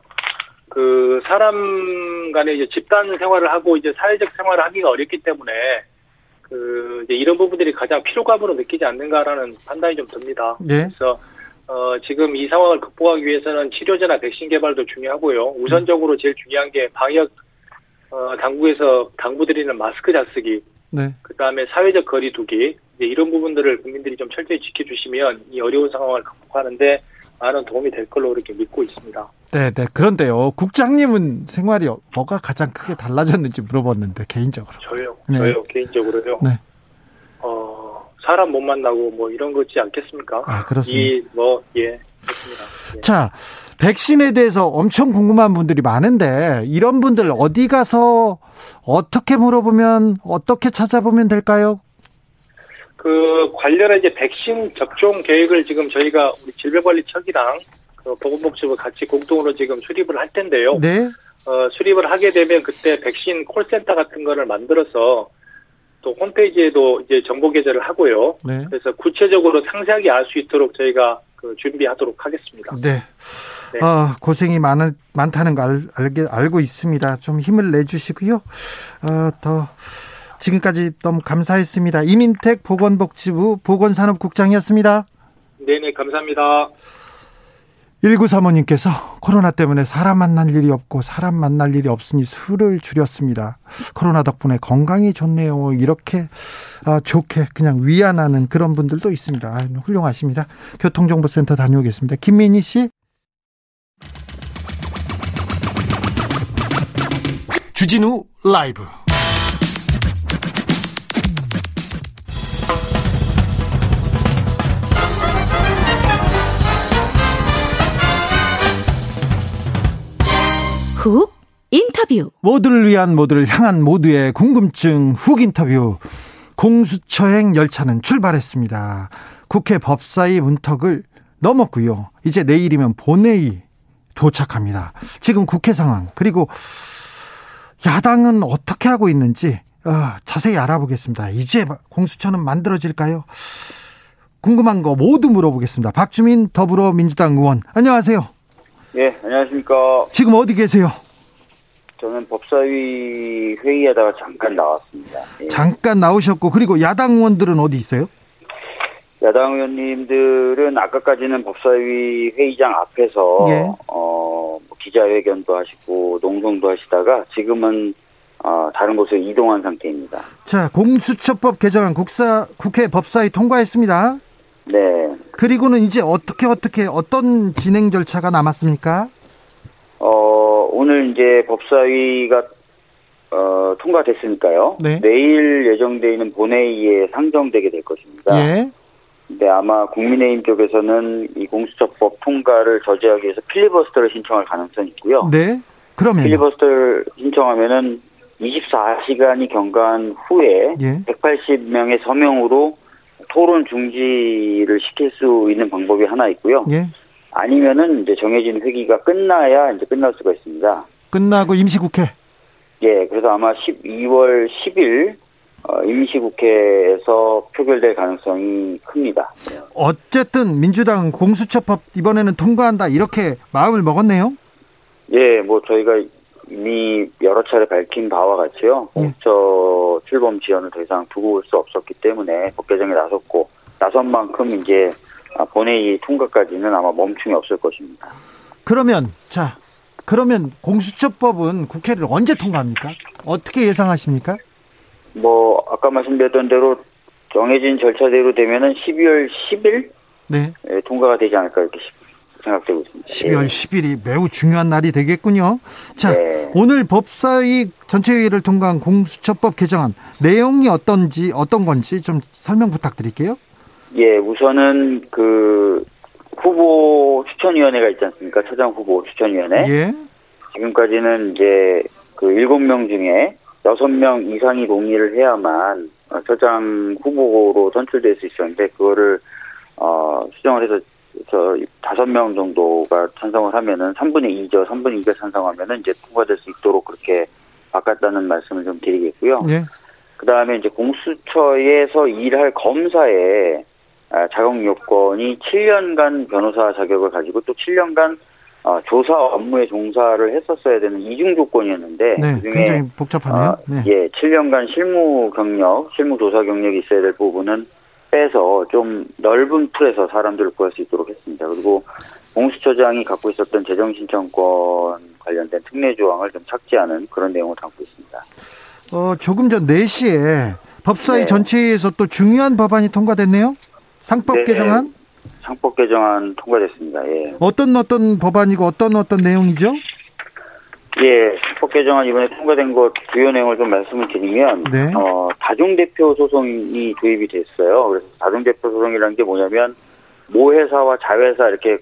Speaker 4: 그 사람 간에 이제 집단 생활을 하고 이제 사회적 생활을 하기가 어렵기 때문에 그 이제 이런 부분들이 가장 피로감으로 느끼지 않는가라는 판단이 좀 듭니다.
Speaker 1: 네.
Speaker 4: 그래서 어, 지금 이 상황을 극복하기 위해서는 치료제나 백신 개발도 중요하고요. 우선적으로 제일 중요한 게 방역 어, 당국에서 당부드리는 마스크 잘 쓰기,
Speaker 1: 네.
Speaker 4: 그 다음에 사회적 거리 두기, 이런 부분들을 국민들이 좀 철저히 지켜주시면 이 어려운 상황을 극복하는데 많은 도움이 될 걸로 그렇게 믿고 있습니다.
Speaker 1: 네, 네. 그런데요. 국장님은 생활이 뭐가 가장 크게 달라졌는지 물어봤는데 개인적으로.
Speaker 4: 저요,
Speaker 1: 네.
Speaker 4: 저요 개인적으로요.
Speaker 1: 네.
Speaker 4: 어, 사람 못 만나고 뭐 이런 거지 않겠습니까?
Speaker 1: 아, 그렇습니다.
Speaker 4: 이뭐 예, 그렇습니다. 예.
Speaker 1: 자, 백신에 대해서 엄청 궁금한 분들이 많은데 이런 분들 어디 가서 어떻게 물어보면 어떻게 찾아보면 될까요?
Speaker 4: 그 관련해 이제 백신 접종 계획을 지금 저희가 우리 질병관리청이랑 그 보건복지부 같이 공동으로 지금 수립을 할 텐데요.
Speaker 1: 네.
Speaker 4: 어, 수립을 하게 되면 그때 백신 콜센터 같은 거를 만들어서 또 홈페이지에도 이제 정보 게재를 하고요.
Speaker 1: 네.
Speaker 4: 그래서 구체적으로 상세하게 알 수 있도록 저희가 그 준비하도록 하겠습니다.
Speaker 1: 네.
Speaker 4: 네.
Speaker 1: 어, 고생이 많은, 많다는 거 알, 알게, 알고 있습니다. 좀 힘을 내주시고요. 어, 더, 지금까지 너무 감사했습니다. 이민택 보건복지부 보건산업국장이었습니다.
Speaker 4: 네네 감사합니다.
Speaker 1: 1935님께서 코로나 때문에 사람 만날 일이 없고 사람 만날 일이 없으니 술을 줄였습니다. 코로나 덕분에 건강이 좋네요. 이렇게 아, 좋게 그냥 위안하는 그런 분들도 있습니다. 아, 훌륭하십니다. 교통정보센터 다녀오겠습니다. 김민희 씨. 주진우 라이브.
Speaker 2: 훅 인터뷰.
Speaker 1: 모두를 위한 모두를 향한 모두의 궁금증 훅 인터뷰. 공수처행 열차는 출발했습니다. 국회 법사위 문턱을 넘었고요. 이제 내일이면 본회의 도착합니다. 지금 국회 상황 그리고 야당은 어떻게 하고 있는지 어, 자세히 알아보겠습니다. 이제 공수처는 만들어질까요? 궁금한 거 모두 물어보겠습니다. 박주민 더불어민주당 의원 안녕하세요.
Speaker 5: 예, 안녕하십니까.
Speaker 1: 지금 어디 계세요?
Speaker 5: 저는 법사위 회의하다가 잠깐 나왔습니다. 예.
Speaker 1: 잠깐 나오셨고 그리고 야당 의원들은 어디 있어요?
Speaker 5: 야당 의원님들은 아까까지는 법사위 회의장 앞에서
Speaker 1: 예.
Speaker 5: 어, 뭐 기자회견도 하시고 농성도 하시다가 지금은 어, 다른 곳으로 이동한 상태입니다.
Speaker 1: 자, 공수처법 개정안 국사 국회 법사위 통과했습니다.
Speaker 5: 네,
Speaker 1: 그리고는 이제 어떻게 어떻게 어떤 진행 절차가 남았습니까?
Speaker 5: 어, 오늘 이제 법사위가 어, 통과됐으니까요.
Speaker 1: 네.
Speaker 5: 내일 예정돼 있는 본회의에 상정되게 될 것입니다.
Speaker 1: 예.
Speaker 5: 네, 아마 국민의힘 쪽에서는 이 공수처법 통과를 저지하기 위해서 필리버스터를 신청할 가능성이 있고요.
Speaker 1: 네. 그러면
Speaker 5: 필리버스터를 신청하면은 24시간이 경과한 후에
Speaker 1: 예.
Speaker 5: 180명의 서명으로 토론 중지를 시킬 수 있는 방법이 하나 있고요.
Speaker 1: 예. 아니면은
Speaker 5: 이제 정해진 회기가 끝나야 이제 끝날 수가 있습니다.
Speaker 1: 끝나고 임시국회.
Speaker 5: 예, 그래서 아마 12월 10일 어, 임시국회에서 표결될 가능성이 큽니다.
Speaker 1: 어쨌든 민주당 공수처법 이번에는 통과한다 이렇게 마음을 먹었네요.
Speaker 5: 예, 뭐 저희가 이미 여러 차례 밝힌 바와 같이요.
Speaker 1: 예.
Speaker 5: 공수처 출범 지원을 더 이상 두고 올 수 없었기 때문에 법 개정에 나섰고 나선 만큼 이제 아, 본회의 통과까지는 아마 멈춤이 없을 것입니다.
Speaker 1: 그러면 자 그러면 공수처법은 국회를 언제 통과합니까? 어떻게 예상하십니까?
Speaker 5: 뭐 아까 말씀드렸던 대로 정해진 절차대로 되면은 12월 10일
Speaker 1: 네.
Speaker 5: 에 통과가 되지 않을까 이렇게 생각되고 있습니다.
Speaker 1: 12월 10일이 매우 중요한 날이 되겠군요. 자,
Speaker 5: 네.
Speaker 1: 오늘 법사위 전체회의를 통과한 공수처법 개정안 내용이 어떤지 어떤 건지 좀 설명 부탁드릴게요.
Speaker 5: 예, 우선은 그 후보 추천위원회가 있지 않습니까? 차장 후보 추천위원회.
Speaker 1: 예.
Speaker 5: 지금까지는 이제 그 7명 중에 6명 이상이 동의를 해야만 어, 처장 후보로 선출될 수 있었는데 그거를 어 수정을 해서 저 다섯 명 정도가 찬성을 하면은 3분의 2죠. 3분의 2가 찬성하면은 이제 통과될 수 있도록 그렇게 바꿨다는 말씀을 좀 드리겠고요.
Speaker 1: 예.
Speaker 5: 그 다음에 이제 공수처에서 일할 검사의 아, 자격 요건이 7년간 변호사 자격을 가지고 또 7년간 어, 조사 업무에 종사를 했었어야 되는 이중 조건이었는데
Speaker 1: 네.
Speaker 5: 그중에
Speaker 1: 굉장히 복잡하네요.
Speaker 5: 아,
Speaker 1: 네.
Speaker 5: 예, 7년간 실무 경력, 실무 조사 경력이 있어야 될 부분은 빼서 좀 넓은 틀에서 사람들을 구할 수 있도록 했습니다. 그리고 공수처장이 갖고 있었던 재정신청권 관련된 특례 조항을 좀 삭제하는 그런 내용을 담고 있습니다.
Speaker 1: 어, 조금 전 4시에 법사위
Speaker 5: 네.
Speaker 1: 전체회의에서 또 중요한 법안이 통과됐네요. 상법
Speaker 5: 네.
Speaker 1: 개정안
Speaker 5: 상법 개정안 통과됐습니다. 예.
Speaker 1: 어떤 어떤 법안이고 어떤 어떤 내용이죠?
Speaker 5: 예, 상법 개정안 이번에 통과된 것 주요 내용을 좀 말씀을 드리면,
Speaker 1: 네.
Speaker 5: 어, 다중 대표 소송이 도입이 됐어요. 그래서 다중 대표 소송이라는 게 뭐냐면, 모회사와 자회사 이렇게,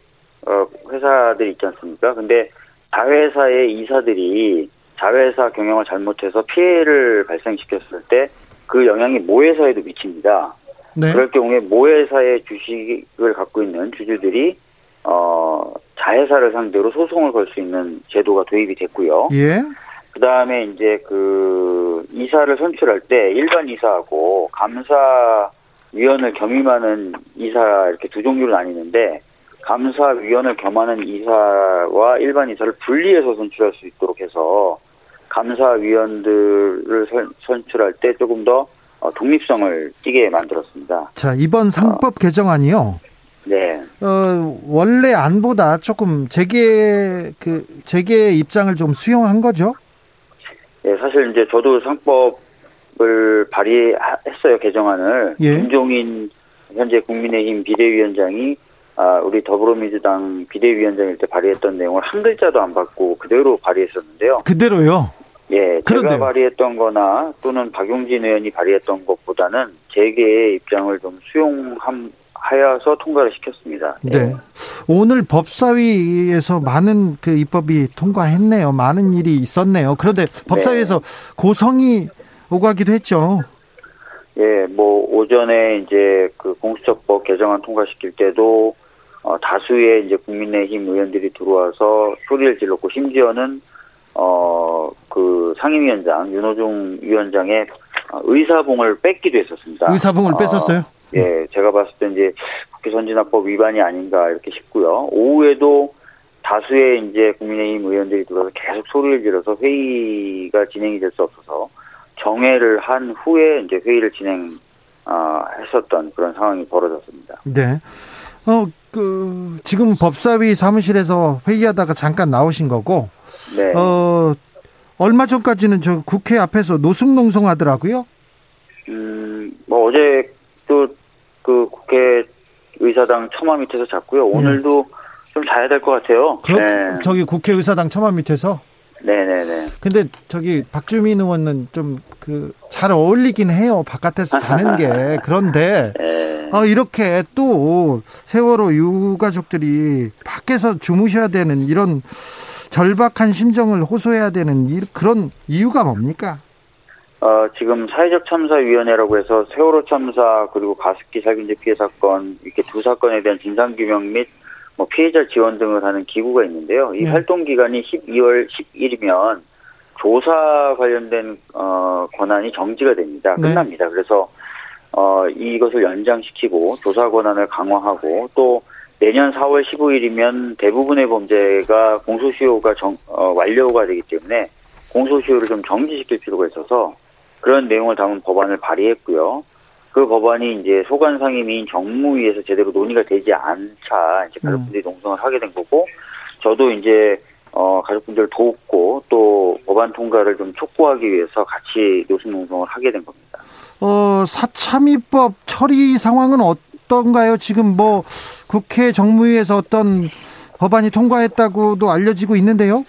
Speaker 5: 어, 회사들이 있지 않습니까? 근데 자회사의 이사들이 자회사 경영을 잘못해서 피해를 발생시켰을 때 그 영향이 모회사에도 미칩니다.
Speaker 1: 네.
Speaker 5: 그럴 경우에 모회사의 주식을 갖고 있는 주주들이 어 자회사를 상대로 소송을 걸 수 있는 제도가 도입이 됐고요.
Speaker 1: 예.
Speaker 5: 그 다음에 이제 그 이사를 선출할 때 일반 이사하고 감사위원을 겸임하는 이사 이렇게 두 종류로 나뉘는데 감사위원을 겸하는 이사와 일반 이사를 분리해서 선출할 수 있도록 해서 감사위원들을 선, 선출할 때 조금 더 어, 독립성을 띠게 만들었습니다.
Speaker 1: 자, 이번 상법 개정안이요.
Speaker 5: 네.
Speaker 1: 어, 원래 안보다 조금 재계 그 재계 입장을 좀 수용한 거죠?
Speaker 5: 예, 사실 이제 저도 상법을 발의했어요 개정안을
Speaker 1: 예.
Speaker 5: 김종인 현재 국민의힘 비대위원장이 아, 우리 더불어민주당 비대위원장일 때 발의했던 내용을 한 글자도 안 바꾸고 그대로 발의했었는데요.
Speaker 1: 그대로요.
Speaker 5: 예,
Speaker 1: 그런데요.
Speaker 5: 제가 발의했던 거나 또는 박용진 의원이 발의했던 것보다는 재계의 입장을 좀 수용하여서 통과를 시켰습니다. 예.
Speaker 1: 네. 오늘 법사위에서 많은 그 입법이 통과했네요. 많은 일이 있었네요. 그런데 법사위에서 고성이 오가기도 했죠.
Speaker 5: 예, 뭐 오전에 이제 그 공수처법 개정안 통과시킬 때도 어, 다수의 이제 국민의힘 의원들이 들어와서 소리를 질렀고 심지어는 어 그 상임위원장 윤호중 위원장의 어, 의사봉을 뺏기도 했었습니다.
Speaker 1: 의사봉을
Speaker 5: 어,
Speaker 1: 뺐었어요.
Speaker 5: 예, 제가 봤을 때 이제 국회 선진화법 위반이 아닌가 이렇게 싶고요. 오후에도 다수의 이제 국민의힘 의원들이 들어와서 계속 소리를 질러서 회의가 진행이 될 수 없어서 정회를 한 후에 이제 회의를 진행 어, 했었던 그런 상황이 벌어졌습니다.
Speaker 1: 네. 어, 그, 지금 법사위 사무실에서 회의하다가 잠깐 나오신 거고,
Speaker 5: 네.
Speaker 1: 어, 얼마 전까지는 저 국회 앞에서 노숙농성 하더라고요.
Speaker 5: 음, 뭐 어제 또 그 국회 의사당 처마 밑에서 잤고요. 오늘도 좀 자야 될 것 같아요.
Speaker 1: 그,
Speaker 5: 네.
Speaker 1: 저기 국회 의사당 처마 밑에서.
Speaker 5: 네네네.
Speaker 1: 근데 저기 박주민 의원은 좀 그 잘 어울리긴 해요. 바깥에서 자는 게. 그런데
Speaker 5: 네.
Speaker 1: 아, 이렇게 또 세월호 유가족들이 밖에서 주무셔야 되는 이런 절박한 심정을 호소해야 되는 이- 그런 이유가 뭡니까?
Speaker 5: 어, 지금 사회적 참사위원회라고 해서 세월호 참사 그리고 가습기 살균제 피해 사건 이렇게 두 사건에 대한 진상규명 및 뭐 피해자 지원 등을 하는 기구가 있는데요. 이
Speaker 1: 네.
Speaker 5: 활동 기간이 12월 10일이면 조사 관련된 어, 권한이 정지가 됩니다.
Speaker 1: 네.
Speaker 5: 끝납니다. 그래서 어, 이것을 연장시키고 조사 권한을 강화하고 또 내년 4월 15일이면 대부분의 범죄가 공소시효가 정- 어, 완료가 되기 때문에 공소시효를 좀 정지시킬 필요가 있어서 그런 내용을 담은 법안을 발의했고요. 그 법안이 이제 소관 상임위인 정무위에서 제대로 논의가 되지 않자 이제 가족분들이 농성을 하게 된 거고 저도 이제 어 가족분들을 돕고 또 법안 통과를 좀 촉구하기 위해서 같이 노숙 농성을 하게 된 겁니다.
Speaker 1: 어, 사참위법 처리 상황은 어떤가요? 지금 뭐 국회 정무위에서 어떤 법안이 통과했다고도 알려지고 있는데요.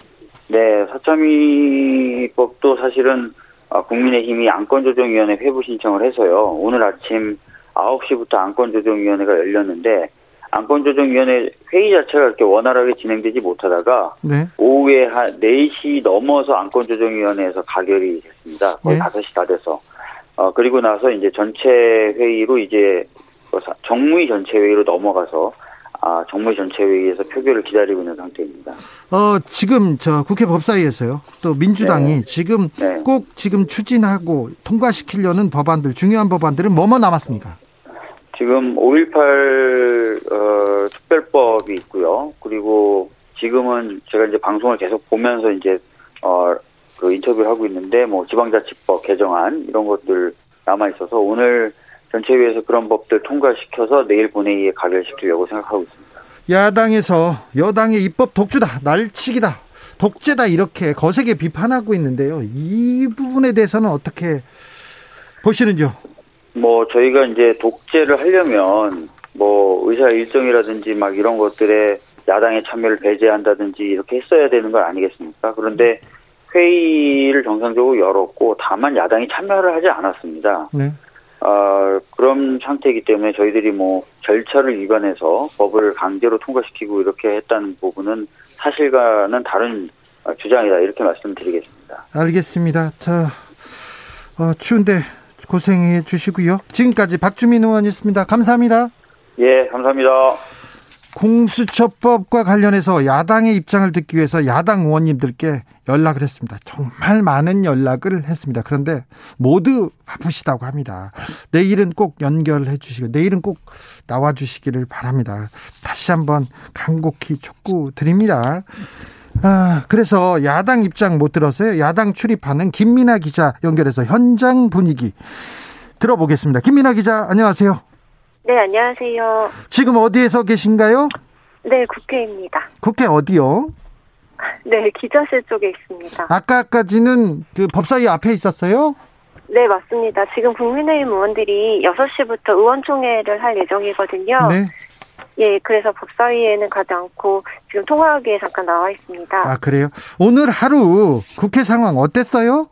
Speaker 5: 네, 사참위법도 사실은 아, 국민의힘이 안건조정위원회 회부 신청을 해서요. 오늘 아침 9시부터 안건조정위원회가 열렸는데 안건조정위원회 회의 자체가 그렇게 원활하게 진행되지 못하다가
Speaker 1: 네.
Speaker 5: 오후에 한 4시 넘어서 안건조정위원회에서 가결이 됐습니다. 거의
Speaker 1: 네.
Speaker 5: 5시 다 돼서. 어, 그리고 나서 이제 전체 회의로 이제 그 사- 정무위 전체 회의로 넘어가서 아, 정무위 전체 회의에서 표결을 기다리고 있는 상태입니다.
Speaker 1: 어, 지금 저 국회 법사위에서요. 또 민주당이
Speaker 5: 네.
Speaker 1: 지금
Speaker 5: 네.
Speaker 1: 꼭 지금 추진하고 통과시키려는 법안들, 중요한 법안들은 뭐뭐 남았습니까?
Speaker 5: 지금 5.18 어, 특별법이 있고요. 그리고 지금은 제가 이제 방송을 계속 보면서 이제 어, 그 인터뷰를 하고 있는데 뭐 지방자치법 개정안 이런 것들 남아 있어서 오늘 전체위에서 그런 법들 통과시켜서 내일 본회의에 가결시키려고 생각하고 있습니다.
Speaker 1: 야당에서 여당의 입법 독주다, 날치기다, 독재다 이렇게 거세게 비판하고 있는데요. 이 부분에 대해서는 어떻게 보시는지요?
Speaker 5: 뭐 저희가 이제 독재를 하려면 뭐 의사 일정이라든지 막 이런 것들에 야당의 참여를 배제한다든지 이렇게 했어야 되는 거 아니겠습니까? 그런데 회의를 정상적으로 열었고 다만 야당이 참여를 하지 않았습니다. 네. 어, 그런 상태이기 때문에 저희들이 뭐 절차를 위반해서 법을 강제로 통과시키고 이렇게 했다는 부분은 사실과는 다른 주장이다 이렇게 말씀드리겠습니다.
Speaker 1: 알겠습니다. 자, 어, 추운데 고생해 주시고요. 지금까지 박주민 의원이었습니다. 감사합니다.
Speaker 5: 예, 감사합니다.
Speaker 1: 공수처법과 관련해서 야당의 입장을 듣기 위해서 야당 의원님들께 연락을 했습니다. 정말 많은 연락을 했습니다. 그런데 모두 바쁘시다고 합니다. 내일은 꼭 연결해 주시고 내일은 꼭 나와 주시기를 바랍니다. 다시 한번 간곡히 촉구 드립니다. 아, 그래서 야당 입장 못 들었어요. 야당 출입하는 김민아 기자 연결해서 현장 분위기 들어보겠습니다. 김민아 기자, 안녕하세요.
Speaker 6: 네, 안녕하세요.
Speaker 1: 지금 어디에서 계신가요?
Speaker 6: 네, 국회입니다.
Speaker 1: 국회 어디요?
Speaker 6: 네, 기자실 쪽에 있습니다.
Speaker 1: 아까까지는 그 법사위 앞에 있었어요?
Speaker 6: 네, 맞습니다. 지금 국민의힘 의원들이 6시부터 의원총회를 할 예정이거든요. 네. 예, 그래서 법사위에는 가지 않고 지금 통화하기에 잠깐 나와 있습니다.
Speaker 1: 아, 그래요? 오늘 하루 국회 상황 어땠어요?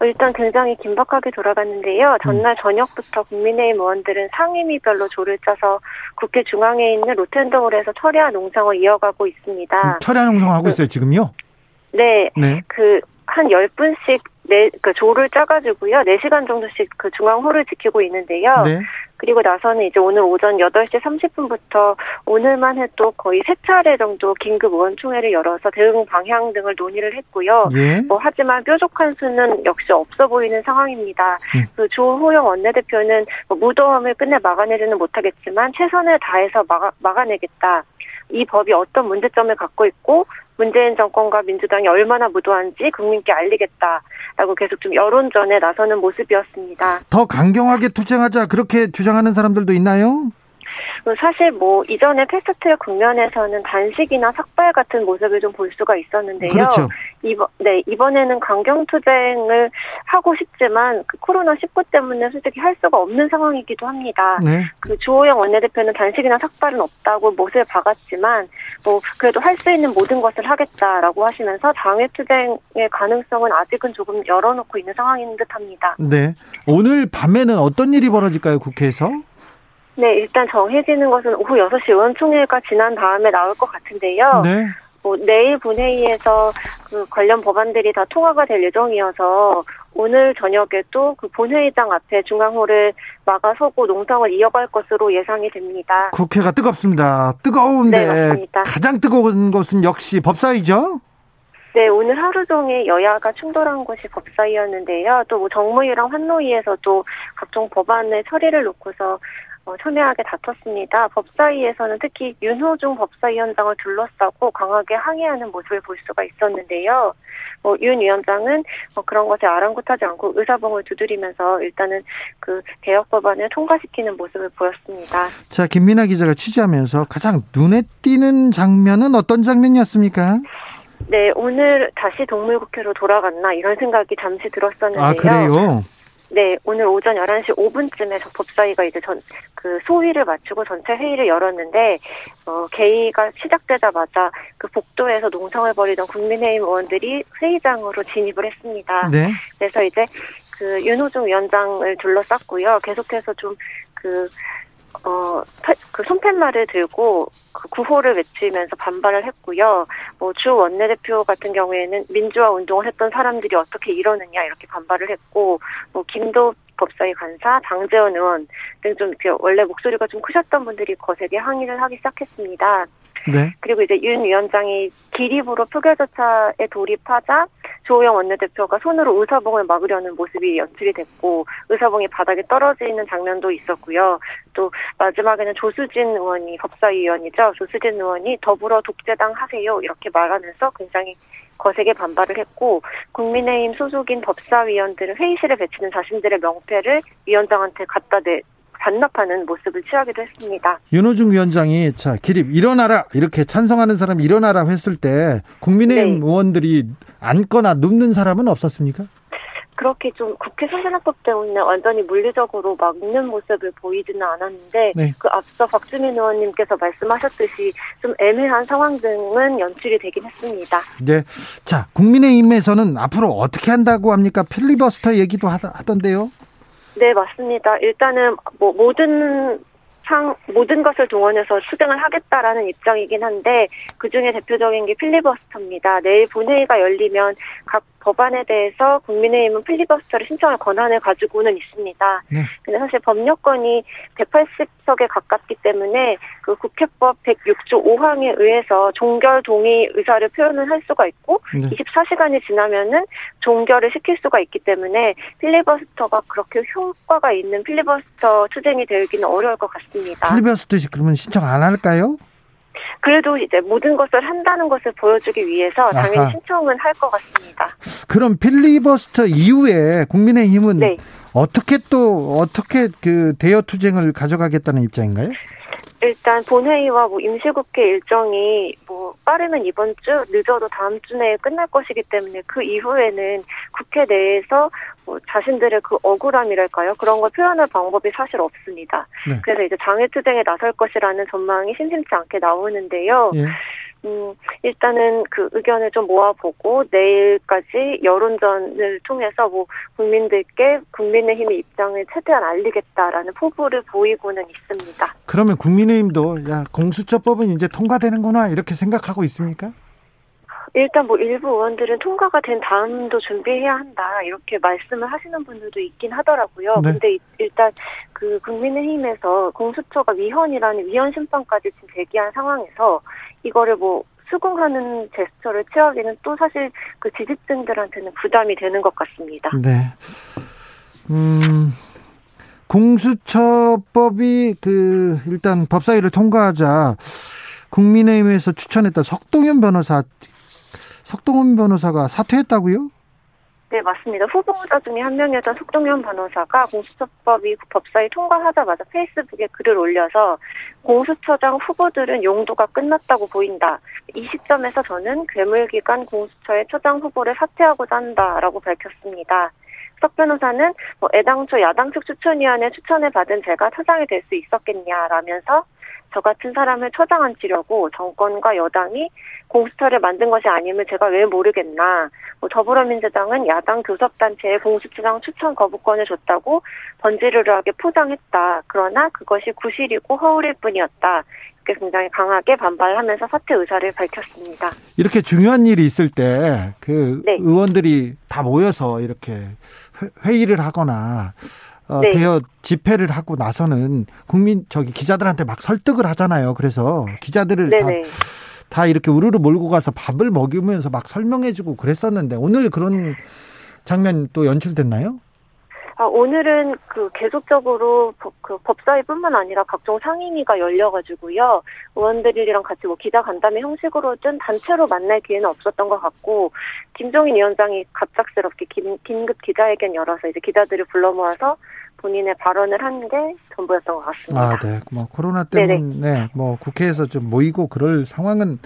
Speaker 6: 어, 일단 굉장히 긴박하게 돌아갔는데요. 전날 음. 저녁부터 국민의힘 의원들은 상임위별로 조를 짜서 국회 중앙에 있는 로텐더홀에서 철야 농성을 이어가고 있습니다. 음,
Speaker 1: 철야 농성하고 그, 있어요, 지금요?
Speaker 6: 네. 네. 그, 한 10분씩 네, 그 조를 짜가지고요. 4시간 정도씩 그 중앙홀을 지키고 있는데요. 네. 그리고 나서는 이제 오늘 오전 8시 30분부터 오늘만 해도 거의 세 차례 정도 긴급 의원총회를 열어서 대응 방향 등을 논의를 했고요. 예. 뭐 하지만 뾰족한 수는 역시 없어 보이는 상황입니다. 음. 그 조호영 원내대표는 뭐 무더움을 끝내 막아내지는 못하겠지만 최선을 다해서 막아, 막아내겠다. 이 법이 어떤 문제점을 갖고 있고 문재인 정권과 민주당이 얼마나 무도한지 국민께 알리겠다라고 계속 좀 여론전에 나서는 모습이었습니다.
Speaker 1: 더 강경하게 투쟁하자 그렇게 주장하는 사람들도 있나요?
Speaker 6: 그 사실 뭐 이전에 패스트트랙 국면에서는 단식이나 삭발 같은 모습을 좀 볼 수가 있었는데요.
Speaker 1: 그렇죠.
Speaker 6: 이번 네 이번에는 강경 투쟁을 하고 싶지만 그 코로나 19 때문에 솔직히 할 수가 없는 상황이기도 합니다. 네. 그 주호영 원내대표는 단식이나 삭발은 없다고 못을 박았지만 뭐 그래도 할 수 있는 모든 것을 하겠다라고 하시면서 장외 투쟁의 가능성은 아직은 조금 열어놓고 있는 상황인 듯합니다.
Speaker 1: 네 오늘 밤에는 어떤 일이 벌어질까요 국회에서?
Speaker 6: 네, 일단 정해지는 것은 오후 6시 의원총회가 지난 다음에 나올 것 같은데요. 네. 뭐 내일 본회의에서 그 관련 법안들이 다 통과가 될 예정이어서 오늘 저녁에도 그 본회의장 앞에 중앙홀을 막아서고 농성을 이어갈 것으로 예상이 됩니다.
Speaker 1: 국회가 뜨겁습니다. 뜨거운데 네, 가장 뜨거운 곳은 역시 법사위죠?
Speaker 6: 네, 오늘 하루 종일 여야가 충돌한 곳이 법사위였는데요. 또 뭐 정무위랑 환노위에서도 각종 법안의 처리를 놓고서 어, 첨예하게 다퉜습니다. 법사위에서는 특히 윤호중 법사위원장을 둘러싸고 강하게 항의하는 모습을 볼 수가 있었는데요. 뭐, 윤 위원장은 뭐 그런 것에 아랑곳하지 않고 의사봉을 두드리면서 일단은 그 개혁 법안을 통과시키는 모습을 보였습니다.
Speaker 1: 자, 김민아 기자가 취재하면서 가장 눈에 띄는 장면은 어떤 장면이었습니까?
Speaker 6: 네, 오늘 다시 동물국회로 돌아갔나 이런 생각이 잠시 들었었는데요.
Speaker 1: 아, 그래요?
Speaker 6: 네, 오늘 오전 11시 5분쯤에 법사위가 이제 전, 그 소위를 마치고 전체 회의를 열었는데, 어, 개의가 시작되자마자 그 복도에서 농성을 벌이던 국민의힘 의원들이 회의장으로 진입을 했습니다. 네. 그래서 이제 그 윤호중 위원장을 둘러쌌고요. 계속해서 좀 그, 어, 그 손팻말을 들고 그 구호를 외치면서 반발을 했고요. 뭐 주 원내대표 같은 경우에는 민주화 운동을 했던 사람들이 어떻게 이러느냐 이렇게 반발을 했고, 뭐 김도 법사위 간사, 장재원 의원 등 좀 원래 목소리가 좀 크셨던 분들이 거세게 항의를 하기 시작했습니다. 네. 그리고 이제 윤 위원장이 기립으로 표결 절차에 돌입하자 조호영 원내대표가 손으로 의사봉을 막으려는 모습이 연출이 됐고 의사봉이 바닥에 떨어지는 장면도 있었고요. 또 마지막에는 조수진 의원이 법사위원이죠. 조수진 의원이 더불어 독재당 하세요 이렇게 말하면서 굉장히 거세게 반발을 했고 국민의힘 소속인 법사위원들은 회의실에 배치는 자신들의 명패를 위원장한테 갖다 대 반납하는 모습을 취하기도 했습니다.
Speaker 1: 윤호중 위원장이 자 기립 일어나라 이렇게 찬성하는 사람 일어나라 했을 때 국민의힘
Speaker 6: 네.
Speaker 1: 의원들이 앉거나 눕는 사람은 없었습니까?
Speaker 6: 그렇게 좀 국회 선진화법 때문에 완전히 물리적으로 막는 모습을 보이지는 않았는데
Speaker 1: 네.
Speaker 6: 그 앞서 박주민 의원님께서 말씀하셨듯이 좀 애매한 상황 등은 연출이 되긴 했습니다.
Speaker 1: 네. 자 국민의힘에서는 앞으로 어떻게 한다고 합니까? 필리버스터 얘기도 하던데요.
Speaker 6: 네, 맞습니다. 일단은 뭐 모든 상 모든 것을 동원해서 추진을 하겠다라는 입장이긴 한데 그 중에 대표적인 게 필리버스터입니다. 내일 본회의가 열리면 각 법안에 대해서 국민의힘은 필리버스터를 신청할 권한을 가지고는 있습니다.
Speaker 1: 네.
Speaker 6: 근데 사실 법률권이 180석에 가깝기 때문에 그 국회법 106조 5항에 의해서 종결 동의 의사를 표현을 할 수가 있고
Speaker 1: 네.
Speaker 6: 24시간이 지나면은 종결을 시킬 수가 있기 때문에 필리버스터가 그렇게 효과가 있는 필리버스터 추진이 되기는 어려울 것 같습니다.
Speaker 1: 필리버스터 그러면 신청 안 할까요?
Speaker 6: 그래도 이제 모든 것을 한다는 것을 보여주기 위해서 당연히
Speaker 1: 아하.
Speaker 6: 신청은 할 것 같습니다.
Speaker 1: 그럼 필리버스터 이후에 국민의힘은
Speaker 6: 네.
Speaker 1: 어떻게 또 어떻게 그 대여 투쟁을 가져가겠다는 입장인가요?
Speaker 6: 일단 본회의와 뭐 임시국회 일정이 뭐 빠르면 이번 주, 늦어도 다음 주 내에 끝날 것이기 때문에 그 이후에는 국회 내에서 뭐 자신들의 그 억울함이랄까요? 그런 걸 표현할 방법이 사실 없습니다.
Speaker 1: 네.
Speaker 6: 그래서 이제 장애투쟁에 나설 것이라는 전망이 심심치 않게 나오는데요.
Speaker 1: 예.
Speaker 6: 음, 일단은 그 의견을 좀 모아보고 내일까지 여론전을 통해서 뭐 국민들께 국민의힘의 입장을 최대한 알리겠다라는 포부를 보이고는 있습니다.
Speaker 1: 그러면 국민의힘도 야 공수처법은 이제 통과되는구나 이렇게 생각하고 있습니까?
Speaker 6: 일단 뭐 일부 의원들은 통과가 된 다음도 준비해야 한다 이렇게 말씀을 하시는 분들도 있긴 하더라고요.
Speaker 1: 네.
Speaker 6: 근데 이- 일단 그 국민의힘에서 공수처가 위헌이라는 위헌 심판까지 지금 제기한 상황에서 이거를 뭐 수긍하는 제스처를 취하기는 또 사실 그 지지층들한테는 부담이 되는 것 같습니다.
Speaker 1: 네. 음, 공수처법이 그 일단 법사위를 통과하자 국민의힘에서 추천했던 석동현 변호사 석동현 변호사가 사퇴했다고요?
Speaker 6: 네, 맞습니다. 후보자 중에 한 명이었던 속동현 변호사가 공수처법이 법사위 통과하자마자 페이스북에 글을 올려서 공수처장 후보들은 용도가 끝났다고 보인다. 이 시점에서 저는 괴물기관 공수처의 처장 후보를 사퇴하고자 한다라고 밝혔습니다. 석 변호사는 뭐 애당초 야당 측 추천위원회 추천을 받은 제가 처장이 될 수 있었겠냐라면서 저 같은 사람을 처장 앉히려고 정권과 여당이 공수처를 만든 것이 아니면 제가 왜 모르겠나. 뭐 더불어민주당은 야당 교섭단체에 공수처장 추천 거부권을 줬다고 번지르르하게 포장했다. 그러나 그것이 구실이고 허울일 뿐이었다. 이렇게 굉장히 강하게 반발하면서 사퇴 의사를 밝혔습니다.
Speaker 1: 이렇게 중요한 일이 있을 때그
Speaker 6: 네.
Speaker 1: 의원들이 다 모여서 이렇게 회- 회의를 하거나 어,
Speaker 6: 네.
Speaker 1: 대여 집회를 하고 나서는 국민 저기 기자들한테 막 설득을 하잖아요. 그래서 기자들을 다. 다 이렇게 우르르 몰고 가서 밥을 먹이면서 막 설명해주고 그랬었는데 오늘 그런 장면 또 연출됐나요?
Speaker 6: 아, 오늘은 그 계속적으로 법, 그 법사위뿐만 아니라 각종 상임위가 열려가지고요. 의원들이랑 같이 뭐 기자 간담회 형식으로든 단체로 만날 기회는 없었던 것 같고, 김종인 위원장이 갑작스럽게 긴, 긴급 기자회견 열어서 이제 기자들을 불러 모아서 본인의 발언을 한 게 전부였던 것 같습니다.
Speaker 1: 아, 네. 뭐 코로나. 때문에 뭐 국회에서 좀 모이고 그럴 상황은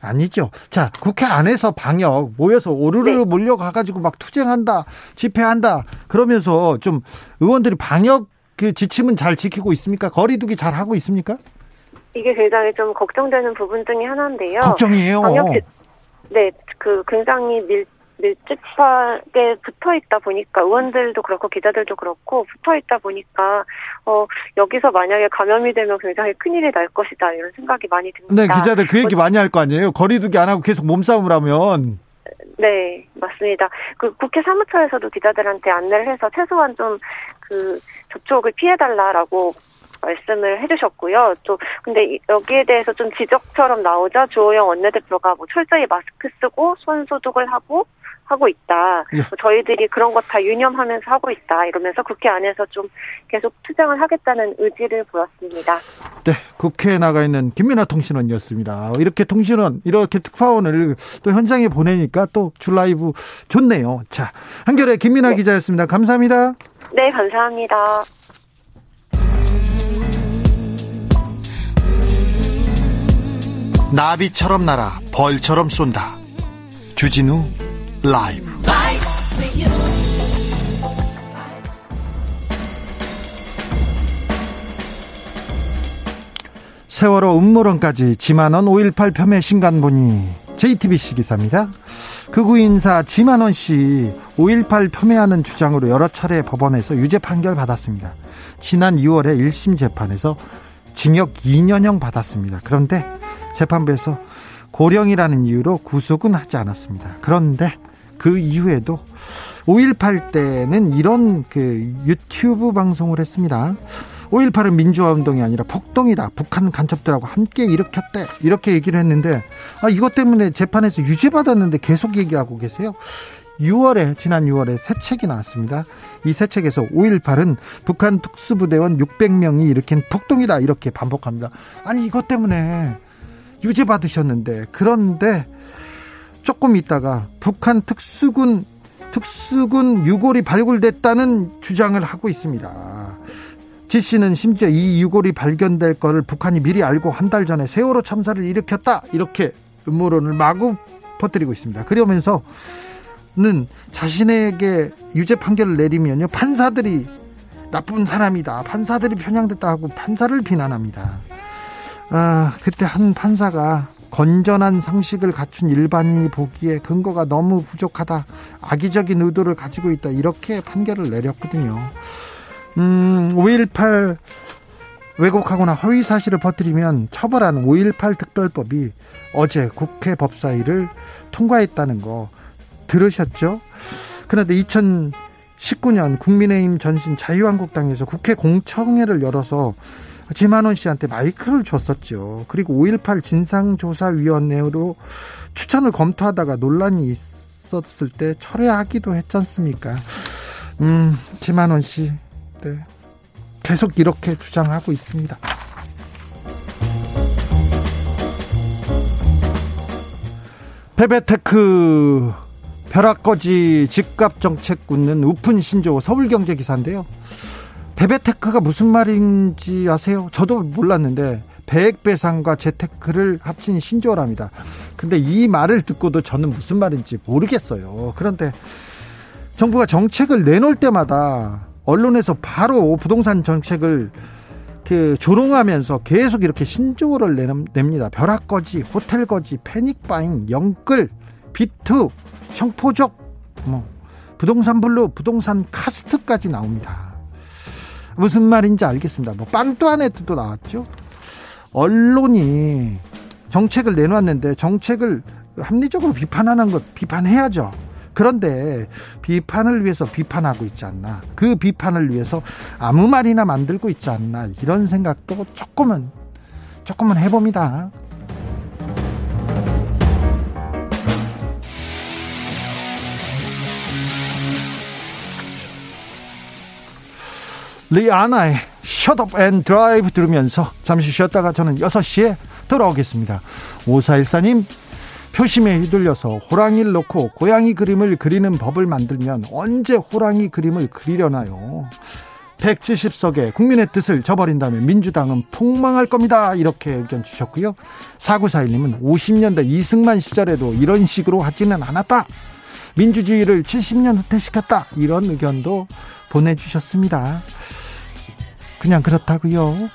Speaker 1: 아니죠. 자, 국회 안에서 방역 모여서 오르르
Speaker 6: 네.
Speaker 1: 몰려가 가지고 막 투쟁한다, 집회한다. 그러면서 좀 의원들이 방역 그 지침은 잘 지키고 있습니까? 거리두기 잘 하고 있습니까?
Speaker 6: 이게 굉장히 좀 걱정되는 부분 중에 하나인데요.
Speaker 1: 걱정이에요.
Speaker 6: 방역 지- 네, 그 굉장히 밀, 밀집하게 붙어 있다 보니까 의원들도 그렇고 기자들도 그렇고 붙어 있다 보니까 어 여기서 만약에 감염이 되면 굉장히 큰 일이 날 것이다 이런 생각이 많이 듭니다.
Speaker 1: 네, 기자들 그 얘기 많이 할 거 아니에요. 거리두기 안 하고 계속 몸싸움을 하면
Speaker 6: 네, 맞습니다. 그 국회 사무처에서도 기자들한테 안내를 해서 최소한 좀 그 접촉을 피해달라라고 말씀을 해주셨고요. 또 근데 이- 여기에 대해서 좀 지적처럼 나오자 주호영 원내대표가 뭐 철저히 마스크 쓰고 손 소독을 하고 하고 있다.
Speaker 1: 예.
Speaker 6: 뭐 저희들이 그런 것 다 유념하면서 하고 있다. 이러면서 국회 안에서 좀 계속 투쟁을 하겠다는 의지를 보였습니다.
Speaker 1: 네, 국회에 나가 있는 김민아 통신원이었습니다. 이렇게 통신원, 이렇게 특파원을 또 현장에 보내니까 또 줄라이브 좋네요. 자, 한결의 김민아 기자였습니다. 감사합니다.
Speaker 6: 네, 감사합니다.
Speaker 1: 나비처럼 날아 벌처럼 쏜다. 주진우 라이브. 세월호 음모론까지 지만원 5.18 폄훼 신간보니 JTBC 기사입니다. 극우 인사 지만원 씨 5.18 폄훼하는 주장으로 여러 차례 법원에서 유죄 판결 받았습니다. 지난 2월에 1심 재판에서 징역 2년형 받았습니다. 그런데 재판부에서 고령이라는 이유로 구속은 하지 않았습니다. 그런데 그 이후에도 5.18 때는 이런 그 유튜브 방송을 했습니다. 5.18은 민주화 운동이 아니라 폭동이다. 북한 간첩들하고 함께 일으켰대. 이렇게 얘기를 했는데, 아, 이것 때문에 재판에서 유죄 받았는데 계속 얘기하고 계세요. 6월에, 지난 6월에 새 책이 나왔습니다. 이 새 책에서 5.18은 북한 특수부대원 600명이 일으킨 폭동이다. 이렇게 반복합니다. 아니, 이것 때문에 유죄 받으셨는데, 그런데 조금 있다가 북한 특수군, 특수군 유골이 발굴됐다는 주장을 하고 있습니다. 지 씨는 심지어 이 유골이 발견될 거를 북한이 미리 알고 한 달 전에 세월호 참사를 일으켰다 이렇게 음모론을 마구 퍼뜨리고 있습니다. 그러면서는 자신에게 유죄 판결을 내리면요 판사들이 나쁜 사람이다 판사들이 편향됐다 하고 판사를 비난합니다. 아 그때 한 판사가 건전한 상식을 갖춘 일반인이 보기에 근거가 너무 부족하다 악의적인 의도를 가지고 있다 이렇게 판결을 내렸거든요. 음, 5.18 왜곡하거나 허위 사실을 퍼뜨리면 처벌하는 5.18 특별법이 어제 국회 법사위를 통과했다는 거 들으셨죠? 그런데 2019년 국민의힘 전신 자유한국당에서 국회 공청회를 열어서 지만원 씨한테 마이크를 줬었죠. 그리고 5.18 진상조사위원회로 추천을 검토하다가 논란이 있었을 때 철회하기도 했지 않습니까? 음, 지만원 씨, 네. 계속 이렇게 주장하고 있습니다. 베베테크 벼락거지 집값 정책 굳는 우픈 신조 서울경제 기사인데요. 베베테크가 무슨 말인지 아세요? 저도 몰랐는데 배액배상과 재테크를 합친 신조어랍니다. 근데 이 말을 듣고도 저는 무슨 말인지 모르겠어요. 그런데 정부가 정책을 내놓을 때마다 언론에서 바로 부동산 정책을 그 조롱하면서 계속 이렇게 신조어를 냅니다. 벼락거지, 호텔거지, 패닉바잉, 영끌, 빚투, 청포족, 뭐 부동산 블루, 부동산 카스트까지 나옵니다. 무슨 말인지 알겠습니다. 뭐 빵투아네트도 나왔죠. 언론이 정책을 내놨는데 정책을 합리적으로 비판하는 것 비판해야죠. 그런데 비판을 위해서 비판하고 있지 않나. 그 비판을 위해서 아무 말이나 만들고 있지 않나. 이런 생각도 조금은, 조금은 해봅니다. 리아나의 Shut Up and Drive 들으면서 잠시 쉬었다가 저는 6시에 돌아오겠습니다. 5414님, 표심에 휘둘려서 호랑이를 놓고 고양이 그림을 그리는 법을 만들면 언제 호랑이 그림을 그리려나요? 170석의 국민의 뜻을 저버린다면 민주당은 폭망할 겁니다. 이렇게 의견 주셨고요. 4941님은 50년대 이승만 시절에도 이런 식으로 하지는 않았다. 민주주의를 70년 후퇴시켰다. 이런 의견도 보내주셨습니다. 그냥 그렇다고요.